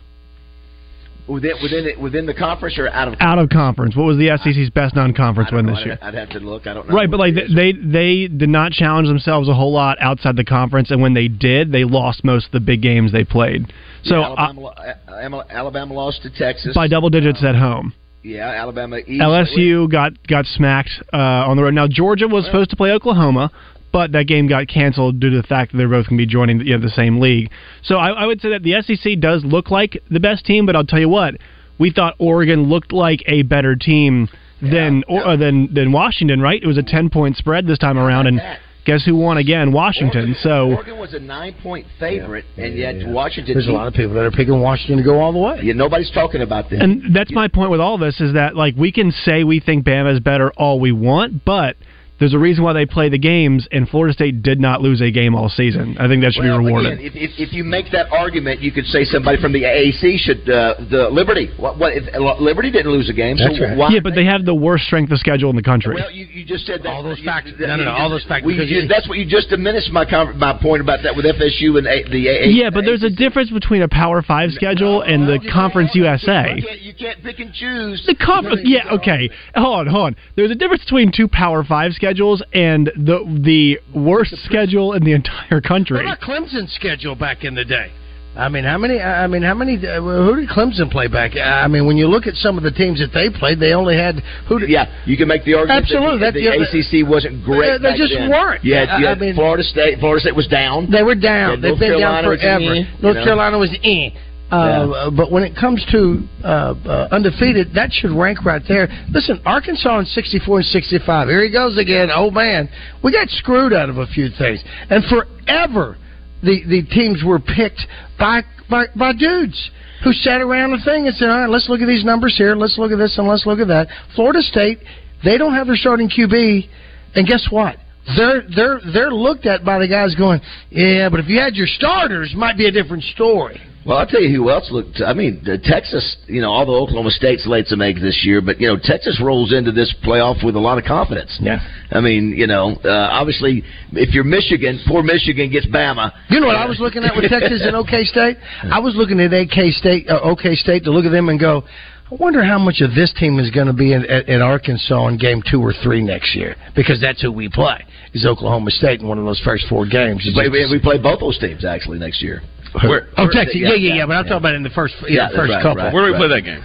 [SPEAKER 5] Within within it, within the conference or out of
[SPEAKER 4] Out of conference, what was the SEC's best non-conference win
[SPEAKER 5] don't
[SPEAKER 4] this year?
[SPEAKER 5] I'd, I'd have to look. I don't know.
[SPEAKER 4] Right, but like they they did not challenge themselves a whole lot outside the conference, and when they did, they lost most of the big games they played. So
[SPEAKER 5] Yeah,
[SPEAKER 4] uh,
[SPEAKER 5] Alabama, uh, Alabama lost to Texas
[SPEAKER 4] by double digits at home.
[SPEAKER 5] Yeah, Alabama. East,
[SPEAKER 4] LSU got got smacked uh, on the road. Now Georgia was supposed to play Oklahoma, but that game got canceled due to the fact that they're both going to be joining the, you know, the same league. So I, I would say that the SEC does look like the best team, but I'll tell you what, we thought Oregon looked like a better team than or, uh, than than Washington. Right? It was a ten point spread this time around, and guess who won again? Washington. So
[SPEAKER 5] Oregon was a nine point favorite, and yet Washington.
[SPEAKER 6] There's a lot of people that are picking Washington to go all the way.
[SPEAKER 5] Yeah, nobody's talking about them.
[SPEAKER 4] And that's my point with all this is that like we can say we think Bama is better all we want, but there's a reason why they play the games, and Florida State did not lose a game all season. I think that should
[SPEAKER 5] Well,
[SPEAKER 4] be rewarded.
[SPEAKER 5] Again, if, if, if you make that argument, you could say somebody from the AAC should uh, the Liberty. What, what if Liberty didn't lose a game? so why?
[SPEAKER 4] Yeah, but they have the worst strength of schedule in the country.
[SPEAKER 5] Well, you, you just said that. All
[SPEAKER 6] those factors.
[SPEAKER 5] No,
[SPEAKER 6] no, no, all those factors, because you-
[SPEAKER 5] that's what you just diminished my con- my point about that with FSU and a, the AA.
[SPEAKER 4] yeah, but there's a difference between a Power Five schedule and the Conference USA.
[SPEAKER 5] You can't pick and choose.
[SPEAKER 4] The conference, yeah, okay. Hold on, hold on. There's a difference between two Power Five schedules and the the worst schedule in the entire country.
[SPEAKER 6] What about Clemson's schedule back in the day? I mean, how many? I mean, how many? Uh, who did Clemson play back? I mean, when you look at some of the teams that they played, they only had who? Did,
[SPEAKER 5] Yeah, you can make the argument
[SPEAKER 6] Absolutely,
[SPEAKER 5] that the,
[SPEAKER 6] that-
[SPEAKER 5] the ACC wasn't great.
[SPEAKER 6] They- they
[SPEAKER 5] back
[SPEAKER 6] just
[SPEAKER 5] then.
[SPEAKER 6] weren't.
[SPEAKER 5] Yeah,
[SPEAKER 6] I- I mean-
[SPEAKER 5] Florida State. Florida State was down.
[SPEAKER 6] They were down. They've
[SPEAKER 5] North
[SPEAKER 6] been
[SPEAKER 5] Carolina
[SPEAKER 6] down
[SPEAKER 5] was
[SPEAKER 6] forever.
[SPEAKER 5] eh, you
[SPEAKER 6] North
[SPEAKER 5] know.
[SPEAKER 6] Carolina was in. Uh, But when it comes to uh, uh, undefeated, that should rank right there. Listen, Arkansas in 64 and 65. Here he goes again. Oh, man. We got screwed out of a few things. And forever, the, the teams were picked by, by, by dudes who sat around the thing and said, all right, let's look at these numbers here. Let's look at this and let's look at that. Florida State, they don't have their starting QB. And guess what? They're they're they're looked at by the guys going, yeah, but if you had your starters, might be a different story.
[SPEAKER 5] Well, I'll tell you who else looked. I mean, Texas. You know, although Oklahoma State's laid to make this year, but you know, Texas rolls into this playoff with a lot of confidence.
[SPEAKER 6] Yeah.
[SPEAKER 5] I mean, you know, uh, obviously, if you're Michigan, poor Michigan gets Bama.
[SPEAKER 6] You know what I was looking at with Texas and OK State? I was looking at AK State, uh, OK State to look at them and go, I wonder how much of this team is going to be in, at, at Arkansas in game two or three next year because that's who we play is Oklahoma State in one of those first four games.
[SPEAKER 5] We play, we play both those teams actually next year.
[SPEAKER 19] Where-
[SPEAKER 6] oh, Texas, yeah, yeah, yeah, but I'm talking about in the first, yeah,
[SPEAKER 5] Yeah,
[SPEAKER 6] the first
[SPEAKER 5] right,
[SPEAKER 6] couple.
[SPEAKER 5] right.
[SPEAKER 19] Where do we play that game?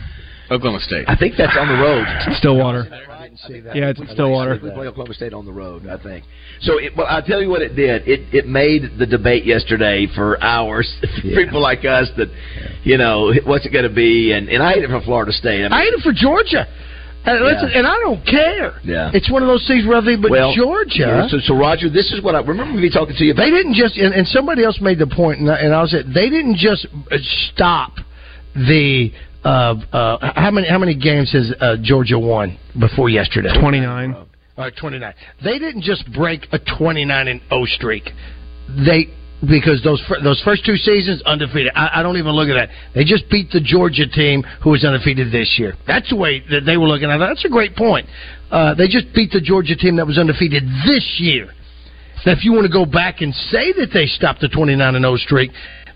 [SPEAKER 19] Oklahoma State.
[SPEAKER 5] I think that's on the road.
[SPEAKER 4] Stillwater. Yeah, it's in Stillwater.
[SPEAKER 5] We play Oklahoma State on the road, I think. So, it, well, I'll tell you what it did. It it made the debate yesterday for hours. People like us that you know, what's it going to be? And and I hate it for Florida State. I, mean,
[SPEAKER 6] I hate it for Georgia. And, listen,
[SPEAKER 5] Yeah.
[SPEAKER 6] and I don't care.
[SPEAKER 5] Yeah.
[SPEAKER 6] It's one of those things where they, but
[SPEAKER 5] well,
[SPEAKER 6] Georgia.
[SPEAKER 5] yeah, So, so Roger, this is what I remember me talking to you. about
[SPEAKER 6] They didn't just, and, and somebody else made the point, and I, and I was at, they didn't just uh, stop the. Uh, uh, how many how many games has uh, Georgia won before yesterday?
[SPEAKER 4] Twenty nine.
[SPEAKER 6] All right, twenty nine. They didn't just break a twenty nine and O streak. They because those those first two seasons undefeated. I, I don't even look at that. They just beat the Georgia team who was undefeated this year. That's the way that they were looking at it. That's a great point. Uh, they just beat the Georgia team that was undefeated this year. Now, if you want to go back and say that they stopped the 29 and 0 streak,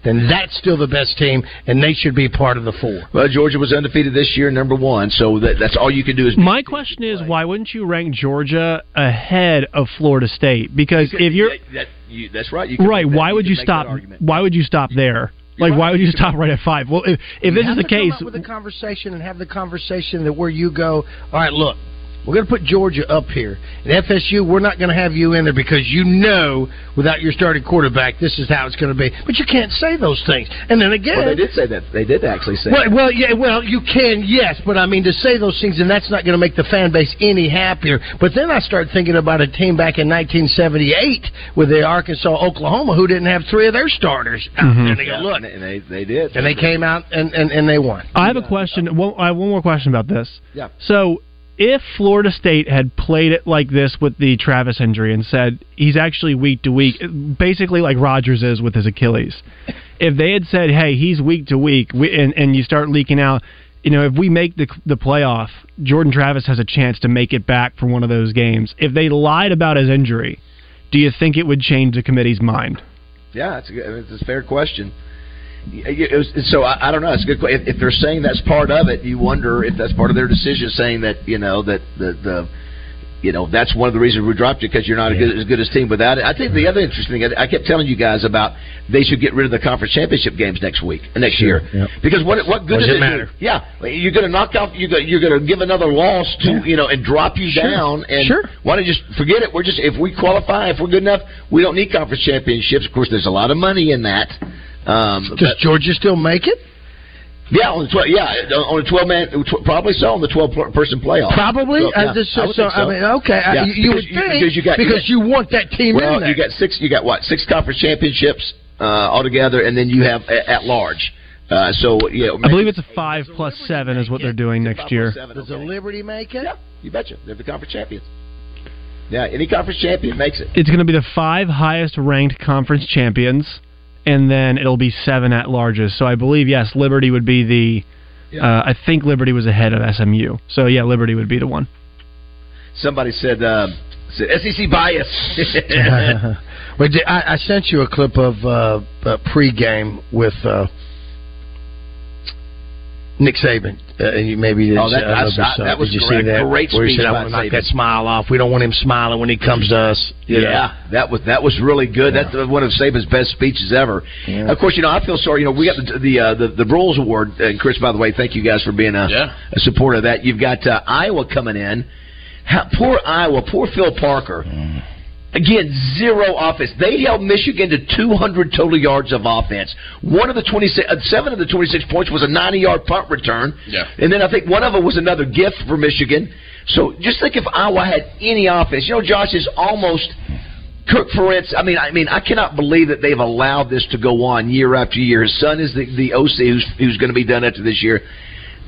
[SPEAKER 6] then that's still the best team, and they should be part of the four.
[SPEAKER 5] Well, Georgia was undefeated this year, number one. So that, that's all you can do is.
[SPEAKER 4] My question is, why wouldn't you rank Georgia ahead of Florida State? Because if you're
[SPEAKER 5] that, you, that's right. You can
[SPEAKER 4] right,
[SPEAKER 5] that-
[SPEAKER 4] why would you stop? Why would you stop there? Like, why would you stop right at five? Well, if, if this
[SPEAKER 6] You
[SPEAKER 4] is the
[SPEAKER 6] to come
[SPEAKER 4] case,
[SPEAKER 6] up with a conversation and have the conversation that where you go, all right, look, we're going to put Georgia up here. At FSU, we're not going to have you in there because you know without your starting quarterback, this is how it's going to be. But you can't say those things. And then again,
[SPEAKER 5] Well, they did say that. They did actually say.
[SPEAKER 6] well,
[SPEAKER 5] that.
[SPEAKER 6] well, yeah, well, you can, yes, but I mean to say those things, and that's not going to make the fan base any happier. But then I start thinking about a team back in 1978 with the Arkansas Oklahoma who didn't have three of their starters out
[SPEAKER 4] Mhm.
[SPEAKER 6] there. And they go,
[SPEAKER 5] Yeah,
[SPEAKER 6] look,
[SPEAKER 5] and they, and they they did,
[SPEAKER 6] and they came out and, and, and they won.
[SPEAKER 4] I have a question. One, I have one more question about this.
[SPEAKER 5] Yeah.
[SPEAKER 4] So, if Florida State had played it like this with the Travis injury and said he's actually week to week, basically like Rodgers is with his Achilles, if they had said, "Hey, he's week to week," and and you start leaking out, you know, if we make the the playoff, Jordan Travis has a chance to make it back for one of those games. If they lied about his injury, do you think it would change the committee's mind?
[SPEAKER 5] Yeah, it's a, it's a fair question. Was- so I, I don't know. It's a good. question. If, if they're saying that's part of it, you wonder if that's part of their decision, saying that you know that the the you know that's one of the reasons we dropped you because you're not as good, as good as team without it. I think the other interesting thing I, I kept telling you guys about they should get rid of the conference championship games next week, uh, next
[SPEAKER 6] Sure,
[SPEAKER 5] year,
[SPEAKER 6] yep.
[SPEAKER 5] because what what good does
[SPEAKER 6] it matter?
[SPEAKER 5] do? Yeah, you're going to knock out. You're going you're going to give another loss to you know and drop you
[SPEAKER 6] Sure.
[SPEAKER 5] down. And
[SPEAKER 6] Sure.
[SPEAKER 5] why don't you just forget it? We're just if we qualify, if we're good enough, we don't need conference championships. Of course, there's a lot of money in that. Um,
[SPEAKER 6] Does Georgia still make it?
[SPEAKER 5] yeah, on the twelve. Yeah, on a twelve man, tw- probably so on the twelve per- person playoff.
[SPEAKER 6] Probably.
[SPEAKER 5] So,
[SPEAKER 6] I
[SPEAKER 5] yeah,
[SPEAKER 6] just-
[SPEAKER 5] I would
[SPEAKER 6] so,
[SPEAKER 5] think
[SPEAKER 6] I mean, okay, I-
[SPEAKER 5] Yeah,
[SPEAKER 6] you- you would
[SPEAKER 5] because
[SPEAKER 6] think,
[SPEAKER 5] because you got
[SPEAKER 6] because you want that team
[SPEAKER 5] Well,
[SPEAKER 6] in there.
[SPEAKER 5] you got six. You got what? Six conference championships uh, altogether, and then you have a- at large. Uh, so you know,
[SPEAKER 4] I believe it's a five plus seven is what they're doing next year.
[SPEAKER 6] Does the Liberty make it?
[SPEAKER 5] Yeah, you betcha. They're the conference champions. Yeah, any conference champion makes it.
[SPEAKER 4] It's going to be the five highest ranked conference champions, and then it'll be seven at larges. So I believe yes, Liberty would be the. Uh, I think Liberty was ahead of SMU. So yeah, Liberty would be the one.
[SPEAKER 5] Somebody said uh, said SEC bias.
[SPEAKER 6] Wait, did- I, I sent you a clip of uh, uh, pregame with uh, Nick Saban. Uh, you maybe
[SPEAKER 5] Oh, that-
[SPEAKER 6] I don't know if you
[SPEAKER 5] I-
[SPEAKER 6] saw
[SPEAKER 5] that was
[SPEAKER 6] Did you
[SPEAKER 5] great.
[SPEAKER 6] see that?
[SPEAKER 5] Great
[SPEAKER 6] Where
[SPEAKER 5] speech
[SPEAKER 6] said, "I want to knock that smile off. We don't want him smiling when he comes to us." you know?
[SPEAKER 5] Yeah, that was that was really good. That's one of Saban's best speeches ever.
[SPEAKER 6] Yeah.
[SPEAKER 5] Of course, you know I feel sorry. You know we got the the uh, the, the Broyles Award, and Chris, by the way, thank you guys for being a,
[SPEAKER 19] Yeah.
[SPEAKER 5] a supporter of that. You've got uh, Iowa coming in. How, poor Iowa, poor Phil Parker. Again, zero offense. They held Michigan to 200 total yards of offense. One of the 26, uh, seven of the 26 points was a 90-yard punt return.
[SPEAKER 19] Yeah.
[SPEAKER 5] And then I think one of them was another gift for Michigan. So just think if Iowa had any offense. You know, Josh is almost Kirk Ferentz. I mean, I mean, I cannot believe that they've allowed this to go on year after year. His son is the, the OC who's who's going to be done after this year.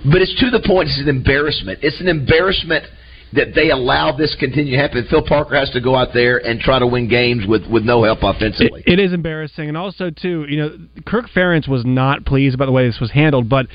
[SPEAKER 5] But it's to the point. It's an embarrassment. It's an embarrassment that they allow this to continue to happen. Phil Parker has to go out there and try to win games with with no help offensively.
[SPEAKER 4] It, it is embarrassing, and also too, you know, Kirk Ferentz was not pleased about the way this was handled. But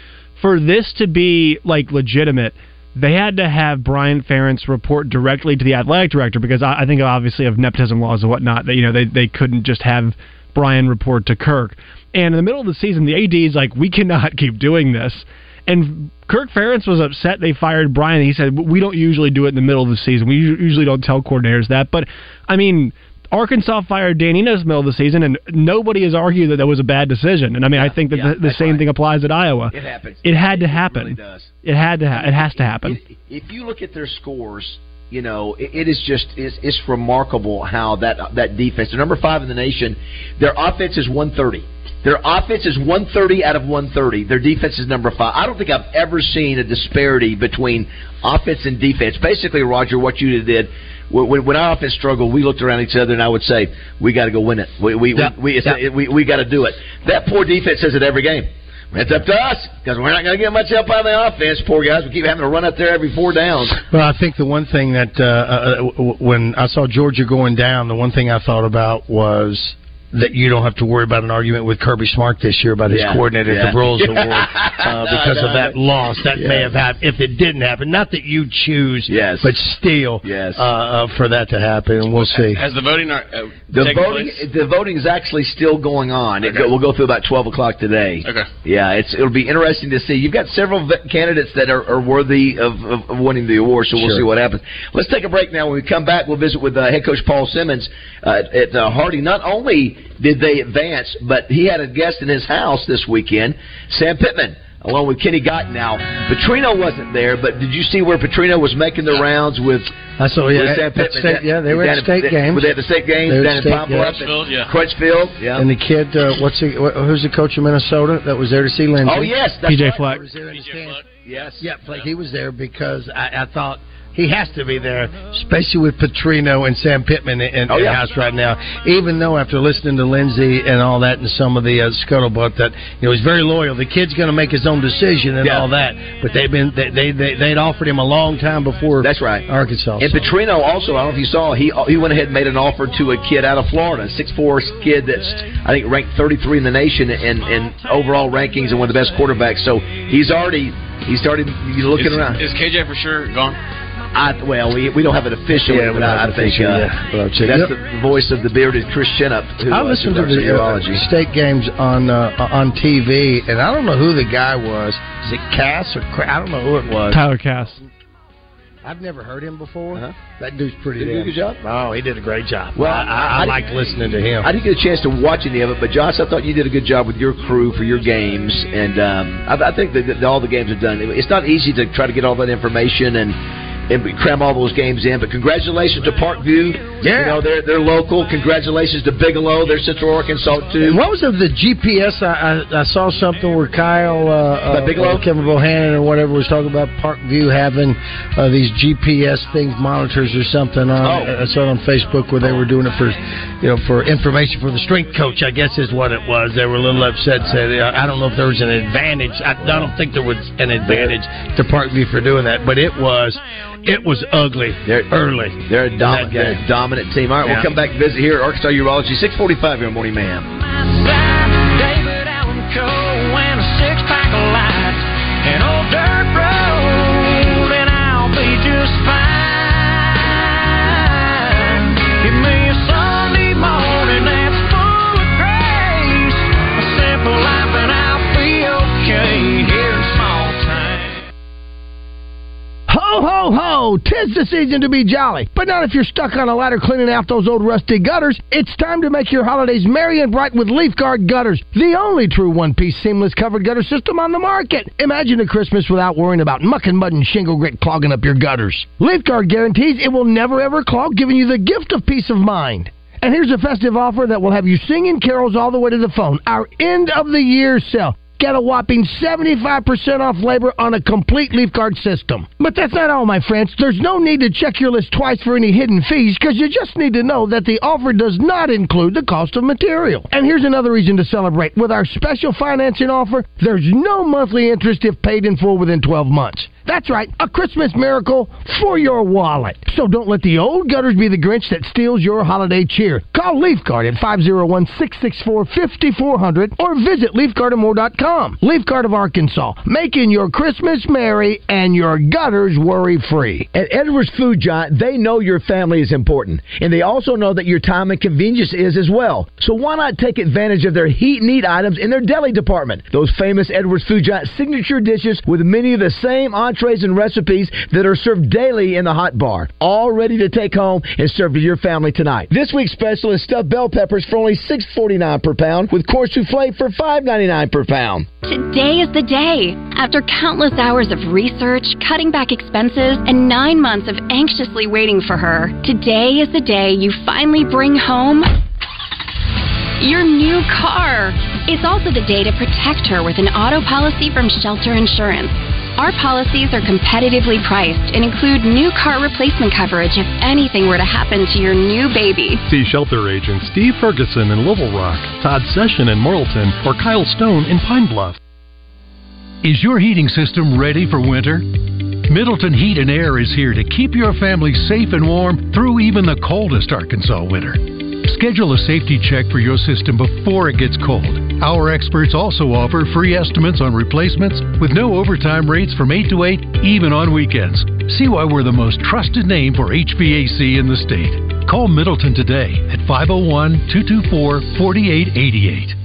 [SPEAKER 4] for this to be like legitimate, they had to have Brian Ferentz report directly to the athletic director because I, I think obviously of nepotism laws and whatnot. That you know they they couldn't just have Brian report to Kirk. And in the middle of the season, the AD is like, we cannot keep doing this. And Kirk Ferentz was upset they fired Brian. He said, we don't usually do it in the middle of the season. We usually don't tell coordinators that. But, I mean, Arkansas fired Dan Enos in the middle of the season, and nobody has argued that that was a bad decision. And, I mean, I think that
[SPEAKER 5] yeah,
[SPEAKER 4] the, the same
[SPEAKER 5] right.
[SPEAKER 4] thing applies at Iowa.
[SPEAKER 5] It happens.
[SPEAKER 4] It had to
[SPEAKER 5] It
[SPEAKER 4] happen.
[SPEAKER 5] really does.
[SPEAKER 4] It had to. Ha- it has to happen.
[SPEAKER 5] If you look at their scores, you know it, it is just it's, it's remarkable how that that defense. They're number five in the nation. Their offense is one thirty. Their offense is 130 out of 130. Their defense is number five. I don't think I've ever seen a disparity between offense and defense. Basically, Roger, what you did when, when our offense struggled, we looked around each other and I would say, "We got to go win it. We we
[SPEAKER 6] Yeah.
[SPEAKER 5] we,
[SPEAKER 6] Yeah.
[SPEAKER 5] we, we got to do it." That poor defense says it every game. It's up to us because we're not going to get much help out of the offense. Poor guys, we keep having to run up there every four downs.
[SPEAKER 6] Well, I think the one thing that uh, uh, w- when I saw Georgia going down, the one thing I thought about was that you don't have to worry about an argument with Kirby Smart this year about his
[SPEAKER 5] Yeah,
[SPEAKER 6] coordinator at the Broyles
[SPEAKER 5] Yeah.
[SPEAKER 6] Award uh, because
[SPEAKER 5] No,
[SPEAKER 6] of that
[SPEAKER 5] no.
[SPEAKER 6] loss. That may have happened if it didn't happen. Not that you choose,
[SPEAKER 5] Yes.
[SPEAKER 6] but still,
[SPEAKER 5] Yes.
[SPEAKER 6] uh, uh, for that to happen, and we'll see.
[SPEAKER 19] Has the voting uh,
[SPEAKER 5] The voting,
[SPEAKER 19] place?
[SPEAKER 5] the voting is actually still going on. It
[SPEAKER 19] Okay.
[SPEAKER 5] go, we'll go through about twelve o'clock today.
[SPEAKER 19] Okay.
[SPEAKER 5] Yeah, it's it'll be interesting to see. You've got several v- candidates that are, are worthy of, of, of winning the award, so we'll
[SPEAKER 6] Sure.
[SPEAKER 5] see what happens. Let's take a break now. When we come back, we'll visit with uh, head coach Paul Simmons uh, at uh, Harding. Not only did they advance, but he had a guest in his house this weekend, Sam Pittman. Along with Kenny Gott now. Petrino wasn't there, but did you see where Petrino was making the rounds with
[SPEAKER 6] I saw, yeah,
[SPEAKER 5] with Sam
[SPEAKER 6] at
[SPEAKER 5] Pittman?
[SPEAKER 6] state- yeah, they were at
[SPEAKER 5] in-
[SPEAKER 6] state
[SPEAKER 5] they-
[SPEAKER 6] games.
[SPEAKER 5] They had the state games
[SPEAKER 6] They were
[SPEAKER 5] down
[SPEAKER 6] at
[SPEAKER 5] in
[SPEAKER 6] state
[SPEAKER 5] Poplar.
[SPEAKER 6] games.
[SPEAKER 19] Crutchfield, yeah.
[SPEAKER 5] Crutchfield, yeah.
[SPEAKER 6] And the kid, uh, what's the, wh- who's the coach of Minnesota that was there to see Lindsey?
[SPEAKER 5] Oh yes, that's
[SPEAKER 4] PJ
[SPEAKER 5] right.
[SPEAKER 4] Fleck.
[SPEAKER 6] Was there in?
[SPEAKER 5] Yes.
[SPEAKER 6] Yeah, like he was there because I, I thought he has to be there, especially with Petrino and Sam Pittman in, in
[SPEAKER 5] Oh,
[SPEAKER 6] the
[SPEAKER 5] yeah.
[SPEAKER 6] house right now. Even though after listening to Lindsay and all that and some of the uh, scuttlebutt that you know he's very loyal. The kid's going to make his own decision and
[SPEAKER 5] Yeah.
[SPEAKER 6] all that. But they've been they, they they they'd offered him a long time before.
[SPEAKER 5] That's right.
[SPEAKER 6] Arkansas.
[SPEAKER 5] And
[SPEAKER 6] so.
[SPEAKER 5] Petrino also, I don't know if you saw, he he went ahead and made an offer to a kid out of Florida, a six four kid that's I think ranked thirty three in the nation in, in overall rankings and one of the best quarterbacks. So he's already he started looking
[SPEAKER 19] is,
[SPEAKER 5] around.
[SPEAKER 19] Is KJ for sure gone?
[SPEAKER 5] I, well, we we don't have it officially,
[SPEAKER 6] Yeah, we
[SPEAKER 5] but
[SPEAKER 6] don't
[SPEAKER 5] I,
[SPEAKER 6] have
[SPEAKER 5] I
[SPEAKER 6] it
[SPEAKER 5] think
[SPEAKER 6] officially,
[SPEAKER 5] uh,
[SPEAKER 6] yeah. But
[SPEAKER 5] that's
[SPEAKER 6] Yep.
[SPEAKER 5] the voice of the bearded Chris Shinup. Who,
[SPEAKER 6] I
[SPEAKER 5] uh,
[SPEAKER 6] listened to the uh,
[SPEAKER 5] urology.
[SPEAKER 6] state games on uh, on TV, and I don't know who the guy was. Is it Cass or Cra- I don't know who it was.
[SPEAKER 4] Tyler Cass.
[SPEAKER 6] I've never heard him before.
[SPEAKER 5] Uh-huh.
[SPEAKER 6] That dude's pretty
[SPEAKER 5] Did he do a good job?
[SPEAKER 6] Oh, he did a great job.
[SPEAKER 5] Well,
[SPEAKER 6] Well, I, I,
[SPEAKER 5] I-
[SPEAKER 6] liked listening to him.
[SPEAKER 5] I didn't get a chance to watch any of it, but Josh, I thought you did a good job with your crew for your games, and um, I, I think that, that all the games are done. It's not easy to try to get all that information and and we cram all those games in. But congratulations to Parkview.
[SPEAKER 6] Yeah.
[SPEAKER 5] you know they're they're local. Congratulations to Bigelow. They're Central Arkansas too.
[SPEAKER 6] And what was the GPS? I, I, I saw something where Kyle uh, uh,
[SPEAKER 5] Bigelow?
[SPEAKER 6] Kevin Bohannon or whatever was talking about Parkview having uh, these GPS things, monitors or something on.
[SPEAKER 5] Oh.
[SPEAKER 6] I saw it on Facebook where they were doing it for, you know, for information for the strength coach. I guess is what it was. They were a little upset. Said uh, I don't know if there was an advantage. I, I don't think there was an advantage to Parkview for doing that, but it was. It was ugly
[SPEAKER 5] They're-
[SPEAKER 6] early.
[SPEAKER 5] They're a,
[SPEAKER 6] in
[SPEAKER 5] dom-
[SPEAKER 6] that
[SPEAKER 5] they're a dominant team. All right,
[SPEAKER 6] Yeah.
[SPEAKER 5] we'll come back and visit here at Arkansas Urology, 645 here on Morning Man.
[SPEAKER 6] Ho, ho! Tis the season to be jolly. But not if you're stuck on a ladder cleaning out those old rusty gutters. It's time to make your holidays merry and bright with Leaf Guard Gutters, the only true one-piece seamless covered gutter system on the market. Imagine a Christmas without worrying about muck and mud and shingle grit clogging up your gutters. Leaf Guard guarantees it will never ever clog, giving you the gift of peace of mind. And here's a festive offer that will have you singing carols all the way to the phone. Our end of the year sale. Get a whopping 75% off labor on a complete leaf guard system. But that's not all, my friends. There's no need to check your list twice for any hidden fees because you just need to know that the offer does not include the cost of material. And here's another reason to celebrate. With our special financing offer, there's no monthly interest if paid in full within 12 months. That's right, a Christmas miracle for your wallet. So don't let the old gutters be the Grinch that steals your holiday cheer. Call LeafGuard at 501-664-5400 or visit leafguardamore.com. LeafGuard of Arkansas, making your Christmas merry and your gutters worry-free.
[SPEAKER 5] At Edwards Food Giant, they know your family is important, and they also know that your time and convenience is as well. So why not take advantage of their heat and eat items in their deli department? Those famous Edwards Food Giant signature dishes with many of the same entrees and recipes that are served daily in the hot bar, all ready to take home and serve to your family tonight. This week's special is stuffed bell peppers for only $6.49 per pound, with course souffle for $5.99 per pound.
[SPEAKER 20] Today is the day. After countless hours of research, cutting back expenses, and nine months of anxiously waiting for her, today is the day you finally bring home your new car. It's also the day to protect her with an auto policy from Shelter Insurance. Our policies are competitively priced and include new car replacement coverage if anything were to happen to your new baby.
[SPEAKER 21] See shelter agents Steve Ferguson in Little Rock, Todd Session in Morrilton, or Kyle Stone in Pine Bluff.
[SPEAKER 22] Is your heating system ready for winter? Middleton Heat and Air is here to keep your family safe and warm through even the coldest Arkansas winter. Schedule a safety check for your system before it gets cold. Our experts also offer free estimates on replacements with no overtime rates from 8 to 8, even on weekends. See why we're the most trusted name for HVAC in the state. Call Middleton today at 501 224 4888.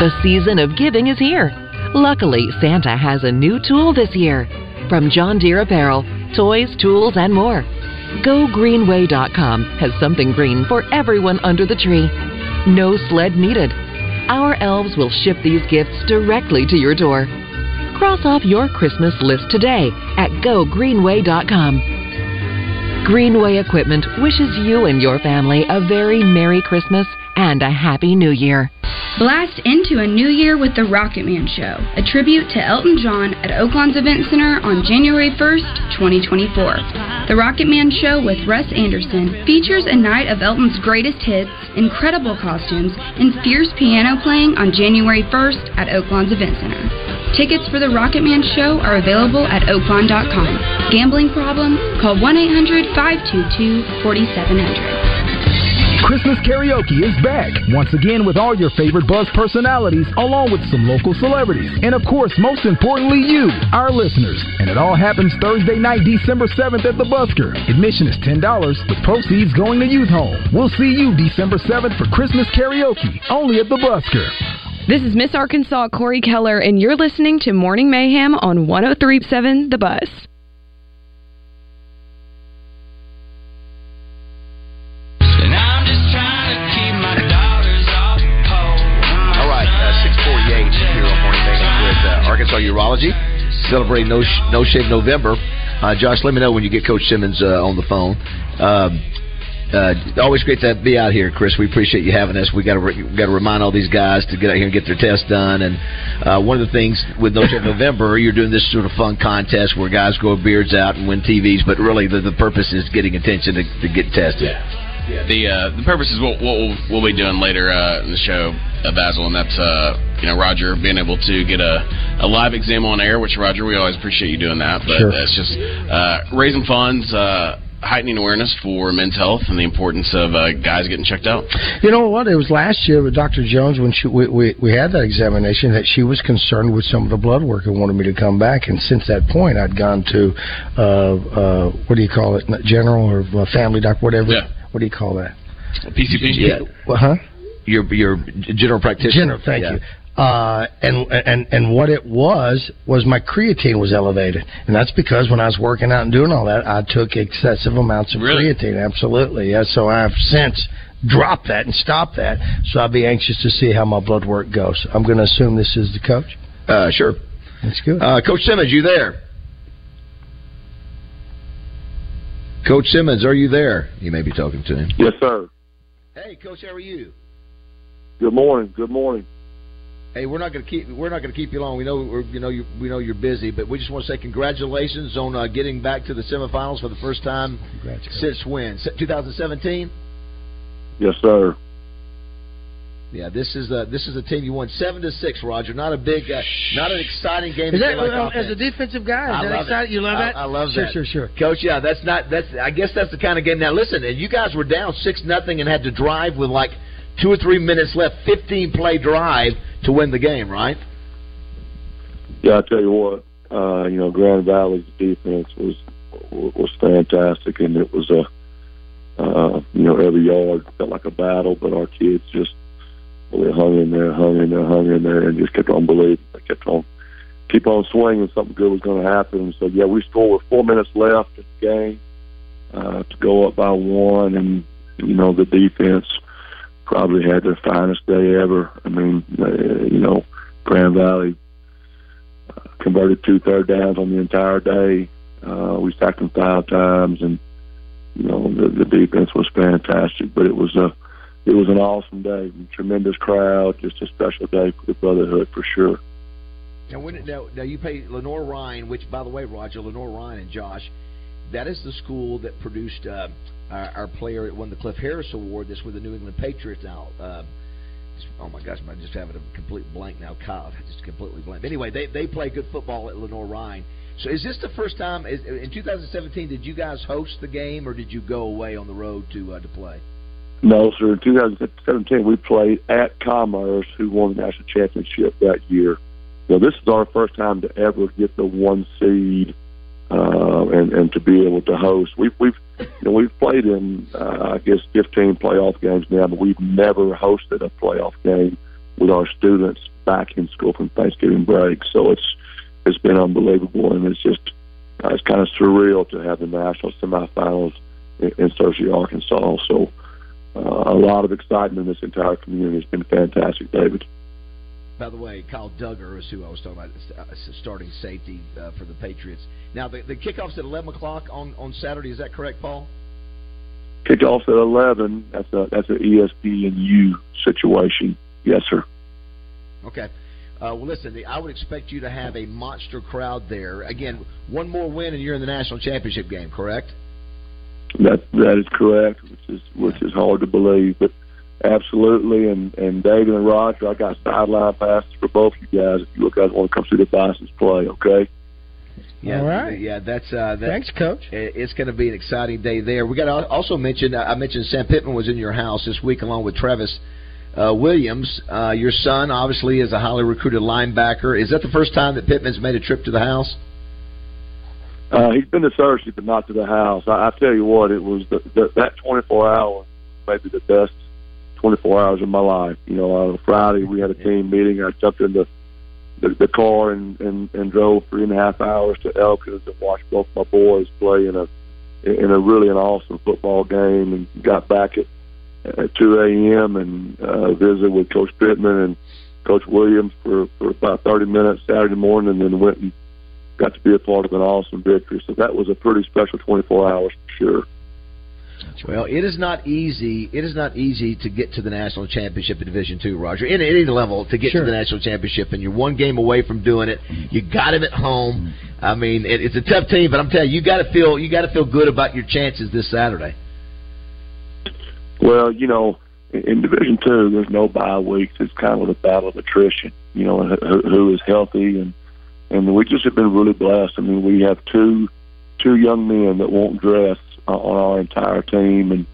[SPEAKER 23] The season of giving is here. Luckily, Santa has a new tool this year. From John Deere Apparel, toys, tools, and more. GoGreenway.com has something green for everyone under the tree. No sled needed. Our elves will ship these gifts directly to your door. Cross off your Christmas list today at GoGreenway.com. Greenway Equipment wishes you and your family a very Merry Christmas and a Happy New Year.
[SPEAKER 24] Blast into a new year with the Rocket Man Show, a tribute to Elton John at Oaklawn's Event Center on January 1st, 2024. The Rocket Man Show with Russ Anderson features a night of Elton's greatest hits, incredible costumes, and fierce piano playing on January 1st at Oaklawn's Event Center. Tickets for the Rocket Man Show are available at oaklawn.com. Gambling problem? Call 1 800 522 4700.
[SPEAKER 25] Christmas karaoke is back once again with all your favorite Buzz personalities, along with some local celebrities, and of course, most importantly, you, our listeners. And it all happens Thursday night, December 7th at the Busker. Admission is $10 with proceeds going to Youth Home. We'll see you December 7th for Christmas karaoke, only at the Busker.
[SPEAKER 17] This is Miss Arkansas Cori Keller, and you're listening to Morning Mayhem on 1037 The
[SPEAKER 5] Buzz. Urology. Celebrating No, no Shave November. Uh, Josh, let me know when you get Coach Simmons uh, on the phone. Um, uh, always great to be out here, Chris. We appreciate you having us. We got to got to remind all these guys to get out here and get their tests done. And uh, one of the things with No Shave November, you're doing this sort of fun contest where guys grow beards out and win TVs, but really the, the purpose is getting attention to, to get tested.
[SPEAKER 19] The uh, the purpose is what, what we'll, we'll be doing later uh, in the show, uh, Bazzel, and that's uh, you know Roger being able to get a, a live exam on air. Which Roger, we always appreciate you doing that, but
[SPEAKER 6] Sure.
[SPEAKER 19] it's just uh, raising funds, uh, heightening awareness for men's health and the importance of uh, guys getting checked out.
[SPEAKER 6] You know what? It was last year with Dr. Jones when she, we, we we had that examination that she was concerned with some of the blood work and wanted me to come back. And since that point, I'd gone to uh, uh, what do you call it, general or family doc, whatever.
[SPEAKER 19] Yeah.
[SPEAKER 6] What do you call that?
[SPEAKER 19] PCP.
[SPEAKER 5] Yeah.
[SPEAKER 6] Well, huh?
[SPEAKER 5] Your your general practitioner.
[SPEAKER 6] General, thank
[SPEAKER 5] Yeah.
[SPEAKER 6] you. Uh, and and and what it was was my creatine was elevated, and that's because when I was working out and doing all that, I took excessive amounts of
[SPEAKER 19] Really?
[SPEAKER 6] creatine. Absolutely, yeah. So I have since dropped that and stopped that. So I'll be anxious to see how my blood work goes. I'm going to assume this is the coach.
[SPEAKER 5] Uh, sure.
[SPEAKER 6] That's good.
[SPEAKER 5] Uh, Coach Simmons, you there? Coach Simmons, are you there? You may be talking to him.
[SPEAKER 3] Yes, sir.
[SPEAKER 5] Hey, Coach, how are you?
[SPEAKER 3] Good morning. Good morning.
[SPEAKER 5] Hey, we're not going to keep we're not going to keep you long. We know we're, you know you, we know you're busy, but we just want to say congratulations on uh, getting back to the semifinals for the first time since when? 2017.
[SPEAKER 3] Yes, sir.
[SPEAKER 5] Yeah, this is uh, this is a team you won seven to six, Roger. Not a big, uh, not an exciting game.
[SPEAKER 6] Is that,
[SPEAKER 5] like
[SPEAKER 6] well, as a defensive guy? Is
[SPEAKER 5] I
[SPEAKER 6] that
[SPEAKER 5] love
[SPEAKER 6] exciting?
[SPEAKER 5] it.
[SPEAKER 6] You love
[SPEAKER 5] I-
[SPEAKER 6] that?
[SPEAKER 5] I love
[SPEAKER 6] sure,
[SPEAKER 5] that.
[SPEAKER 6] Sure, sure,
[SPEAKER 5] Coach, yeah, that's not that's. I guess that's the kind of game. Now, listen, and you guys were down six nothing and had to drive with like two or three minutes left, fifteen play drive to win the game, right?
[SPEAKER 3] Yeah, I tell you what, uh, you know, Grand Valley's defense was was fantastic, and it was a
[SPEAKER 26] Uh, you know, every yard felt like a battle, but our kids just really hung in there, hung in there, hung in there, and just kept on believing. They kept on keep on swinging. Something good was going to happen. So yeah, we scored with four minutes left in the game uh, to go up by one, and you know the defense probably had their finest day ever. I mean, uh, you know, Grand Valley uh, converted two third downs on the entire day. Uh, we sacked them five times, and you know the, the defense was fantastic. But it was a it was an awesome day, tremendous crowd, just a special day for the brotherhood for sure.
[SPEAKER 5] Now, when, now, now you pay Lenoir-Rhyne, which, by the way, Roger Lenoir-Rhyne and Josh, that is the school that produced uh, our, our player that won the Cliff Harris Award. This with the New England Patriots now. Uh, oh my gosh, I'm just having a complete blank now. Kyle, just completely blank. Anyway, they they play good football at Lenoir-Rhyne. So is this the first time is, in 2017? Did you guys host the game, or did you go away on the road to uh, to play?
[SPEAKER 26] No, sir. In 2017, we played at Commerce, who won the national championship that year. So this is our first time to ever get the one seed uh, and and to be able to host. We've we've you know we've played in uh, I guess 15 playoff games now, but we've never hosted a playoff game with our students back in school from Thanksgiving break. So it's it's been unbelievable, and it's just uh, it's kind of surreal to have the national semifinals in, in Searcy, Arkansas. So uh, a lot of excitement in this entire community. It's been fantastic, David.
[SPEAKER 5] By the way, Kyle Dugger is who I was talking about, uh, starting safety uh, for the Patriots. Now, the, the kickoff's at 11 o'clock on, on Saturday. Is that correct, Paul?
[SPEAKER 26] Kickoff's at 11. That's a that's an ESPNU situation. Yes, sir.
[SPEAKER 5] Okay. Uh, well, listen, I would expect you to have a monster crowd there. Again, one more win and you're in the national championship game, correct?
[SPEAKER 26] That that is correct, which is which is hard to believe, but absolutely. And and David and Roger, I got sideline passes for both of you guys. If you guys want to come see the Bison's play, okay?
[SPEAKER 5] Yeah,
[SPEAKER 6] All right.
[SPEAKER 5] Yeah, that's uh, that,
[SPEAKER 6] Thanks, Coach.
[SPEAKER 5] It's going to be an exciting day there. We got to also mention. I mentioned Sam Pittman was in your house this week along with Travis uh, Williams. Uh, your son obviously is a highly recruited linebacker. Is that the first time that Pittman's made a trip to the house?
[SPEAKER 26] Uh, he's been to Searcy, but not to the house. I, I tell you what, it was the, the, that 24 hours, maybe the best 24 hours of my life. You know, on Friday we had a team meeting. I jumped in the the, the car and, and and drove three and a half hours to Elkins and watched both my boys play in a in a really an awesome football game, and got back at at 2 a.m. and uh, visited with Coach Pittman and Coach Williams for for about 30 minutes Saturday morning, and then went and got to be a part of an awesome victory. So that was a pretty special 24 hours for sure.
[SPEAKER 5] Well, it is not easy. It is not easy to get to the national championship in Division Two, Roger. In any level, to get
[SPEAKER 6] Sure.
[SPEAKER 5] to the national championship, and you're one game away from doing it. You got him at home. I mean, it, it's a tough team, but I'm telling you, you got to feel you got to feel good about your chances this Saturday.
[SPEAKER 26] Well, you know, in, in Division Two, there's no bye weeks. It's kind of the battle of attrition. You know, who, who is healthy, and and we just have been really blessed. I mean, we have two two young men that won't dress uh, on our entire team, and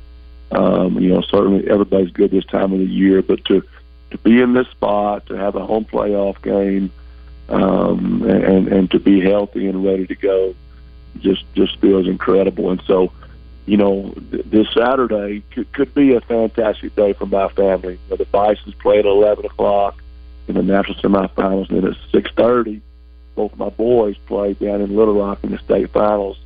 [SPEAKER 26] um, you know, certainly everybody's good this time of the year, but to to be in this spot, to have a home playoff game, um, and and to be healthy and ready to go, just just feels incredible. And so, you know, th- this Saturday could, could be a fantastic day for my family. You know, the Bison's play at eleven o'clock in the national semifinals, and then at six thirty, both my boys play down in Little Rock in the state finals.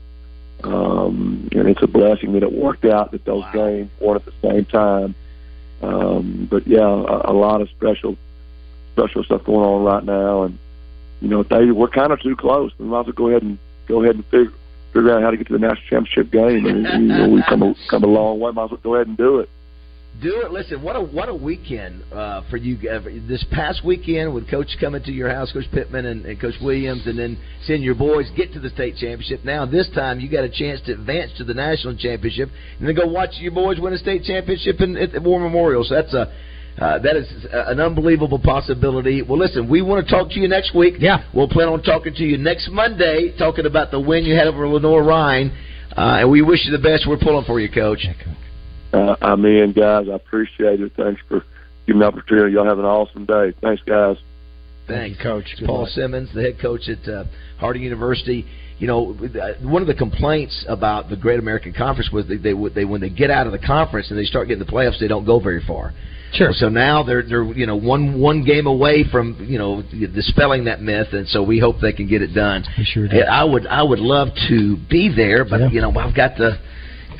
[SPEAKER 26] Um, and it's a blessing that it worked out that those games weren't at the same time. Um, but yeah, a, a lot of special, special stuff going on right now, and you know, David, we're kind of too close. We might as well go ahead and go ahead and figure figure out how to get to the national championship game. And you know, we've come a, come a long way. Might as well go ahead and do it.
[SPEAKER 5] Do it. Listen, what a what a weekend uh, for you. Uh, this past weekend with Coach coming to your house, Coach Pittman and, and Coach Williams, and then seeing your boys get to the state championship. Now this time you got a chance to advance to the national championship, and then go watch your boys win a state championship in, at the War Memorial. So that's a uh, that is an unbelievable possibility. Well, listen, we want to talk to you next week. Yeah, we'll plan on talking to you next Monday, talking about the win you had over Lenoir-Rhyne, uh, and we wish you the best. We're pulling for you, Coach.
[SPEAKER 26] Uh, I'm in, guys. I appreciate it. Thanks for giving me the opportunity. Y'all have an awesome day. Thanks, guys.
[SPEAKER 5] Thanks,
[SPEAKER 6] Coach. Good
[SPEAKER 5] Paul
[SPEAKER 6] luck.
[SPEAKER 5] Simmons, the head coach at uh, Harding University. You know, uh, one of the complaints about the Great American Conference was they, they they when they get out of the conference and they start getting the playoffs, they don't go very far.
[SPEAKER 6] Sure.
[SPEAKER 5] So now they're they're you know one one game away from you know dispelling that myth, and so we hope they can get it done.
[SPEAKER 6] sure
[SPEAKER 5] Yeah, I would I would love to be there, but you know I've got the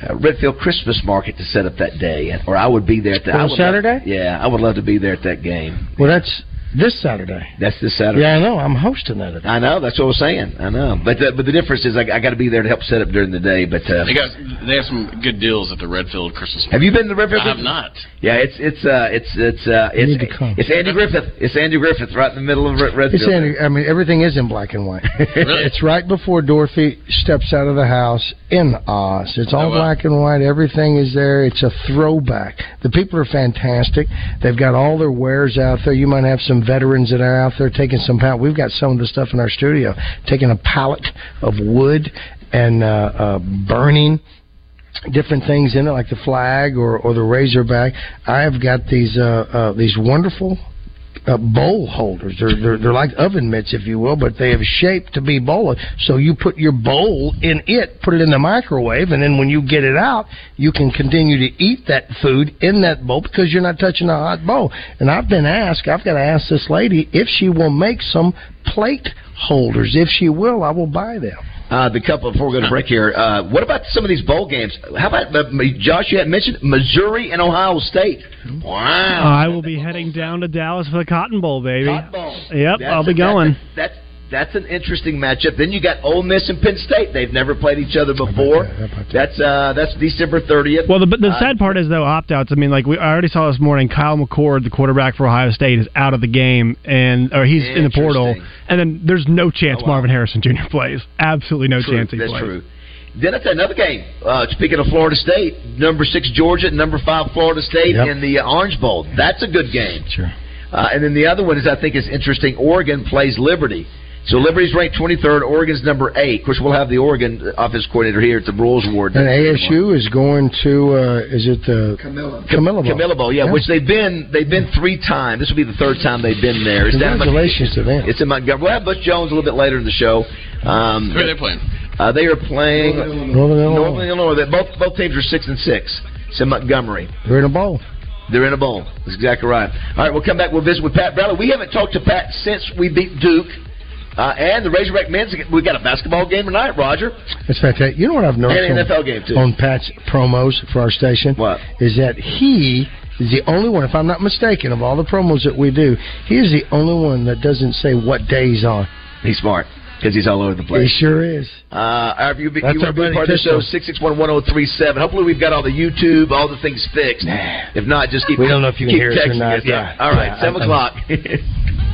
[SPEAKER 5] uh, Redfield Christmas Market to set up that day, or I would be there at the
[SPEAKER 6] On
[SPEAKER 5] would love-
[SPEAKER 6] Saturday?
[SPEAKER 5] yeah, I would love to be there at that game.
[SPEAKER 6] Well, that's this Saturday.
[SPEAKER 5] That's this Saturday.
[SPEAKER 6] Yeah, I know. I'm hosting that. Event.
[SPEAKER 5] I know. That's what I was saying. I know. But the, but the difference is I, I got to be there to help set up during the day. But uh,
[SPEAKER 19] They got they have some good deals at the Redfield Christmas.
[SPEAKER 5] have you been to the Redfield?
[SPEAKER 19] I have not.
[SPEAKER 5] Yeah, it's it's uh it's it's uh it's
[SPEAKER 6] need to come.
[SPEAKER 5] it's Andy Griffith. It's Andy Griffith right in the middle of Red- Redfield.
[SPEAKER 6] It's Andy, I mean, everything is in black and white.
[SPEAKER 5] Really?
[SPEAKER 6] It's right before Dorothy steps out of the house in Oz. It's all
[SPEAKER 19] Oh, wow.
[SPEAKER 6] black and white. Everything is there. It's a throwback. The people are fantastic. They've got all their wares out there. You might have some veterans that are out there taking some pallet. We've got some of the stuff in our studio, taking a pallet of wood and uh, uh, burning different things in it, like the flag or, or the razorback. I've got these uh, uh, these wonderful uh, bowl holders. They're, they're they're like oven mitts, if you will, but they have shaped to be bowl. So you put your bowl in it, put it in the microwave, and then when you get it out, you can continue to eat that food in that bowl because you're not touching a hot bowl. And I've been asked, I've got to ask this lady if she will make some plate holders. If she will, I will buy them.
[SPEAKER 5] Uh, the couple before we go to break here. Uh, what about some of these bowl games? How about uh, Josh? You had mentioned Missouri and Ohio State. Wow.
[SPEAKER 4] I will be heading down to Dallas for the Cotton Bowl, baby.
[SPEAKER 5] Cotton Bowl.
[SPEAKER 4] Yep,
[SPEAKER 5] That's
[SPEAKER 4] I'll be
[SPEAKER 5] a-
[SPEAKER 4] going.
[SPEAKER 5] That's, that's an interesting matchup. Then you got Ole Miss and Penn State. They've never played each other before. That's uh, that's December thirtieth.
[SPEAKER 4] Well, the, but the
[SPEAKER 5] Uh,
[SPEAKER 4] sad part is though opt outs. I mean, like we I already saw this morning, Kyle McCord, the quarterback for Ohio State, is out of the game, and or he's in the portal, and then there's no chance Marvin Harrison Jr. plays. Absolutely no
[SPEAKER 5] True,
[SPEAKER 4] chance he
[SPEAKER 5] that's
[SPEAKER 4] plays.
[SPEAKER 5] true. Then it's another game. Uh, speaking of Florida State, number six Georgia, number five Florida State
[SPEAKER 6] Yep.
[SPEAKER 5] in the uh, Orange Bowl. That's a good game.
[SPEAKER 6] Sure.
[SPEAKER 5] Uh, and then the other one is I think is interesting. Oregon plays Liberty. So Liberty's ranked 23rd. Oregon's number eight. Of course, we'll have the Oregon office coordinator here at the Broyles Award.
[SPEAKER 6] And ASU is going to uh, is it the
[SPEAKER 5] Camellia
[SPEAKER 6] Camellia Bowl?
[SPEAKER 5] Camellia Bowl, yeah, which they've been they've been three times. This will be the third time they've been there. It's down
[SPEAKER 6] Congratulations to them.
[SPEAKER 5] It's in Montgomery. We'll have Butch Jones a little bit later in the show. Um,
[SPEAKER 19] Who are they playing?
[SPEAKER 5] Uh, they are playing
[SPEAKER 6] Northern Illinois.
[SPEAKER 5] Northern Illinois. They- Both both teams are six and six. It's in Montgomery.
[SPEAKER 6] They're in a bowl.
[SPEAKER 5] They're in a bowl. That's exactly right. All right, we'll come back. We'll visit with Pat Bradley. We haven't talked to Pat since we beat Duke. Uh, and the Razorback men's. We got a basketball game tonight, Roger.
[SPEAKER 6] It's fantastic. You know what I've noticed
[SPEAKER 5] And an
[SPEAKER 6] on,
[SPEAKER 5] NFL game, too.
[SPEAKER 6] on Pat's promos for our station?
[SPEAKER 5] What?
[SPEAKER 6] Is that he is the only one, if I'm not mistaken, of all the promos that we do, he is the only one that doesn't say what day he's on.
[SPEAKER 5] He's smart because he's all over the place.
[SPEAKER 6] He sure is.
[SPEAKER 5] Uh, if you,
[SPEAKER 6] That's
[SPEAKER 5] you
[SPEAKER 6] our
[SPEAKER 5] want to be part of the show,
[SPEAKER 6] Pistol.
[SPEAKER 5] 661-1037. Hopefully we've got all the YouTube, all the things fixed. If not, just keep
[SPEAKER 6] We don't know if you can hear us or not.
[SPEAKER 5] us.
[SPEAKER 6] Yeah.
[SPEAKER 5] All right,
[SPEAKER 6] Yeah,
[SPEAKER 5] 7
[SPEAKER 6] I'm-
[SPEAKER 5] o'clock.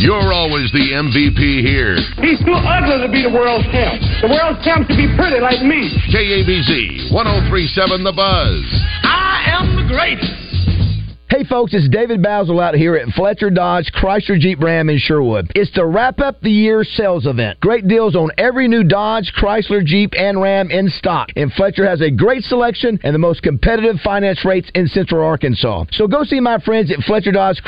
[SPEAKER 10] You're always the MVP here.
[SPEAKER 27] He's too ugly to be the world champ. The world champ should be pretty like me.
[SPEAKER 10] KABZ 1037 The Buzz.
[SPEAKER 27] I am the greatest.
[SPEAKER 5] Hey folks, it's David Bazzel out here at Fletcher Dodge Chrysler Jeep Ram in Sherwood. It's the wrap up the year sales event. Great deals on every new Dodge, Chrysler, Jeep, and Ram in stock. And Fletcher has a great selection and the most competitive finance rates in Central Arkansas. So go see my friends at Fletcher Dodge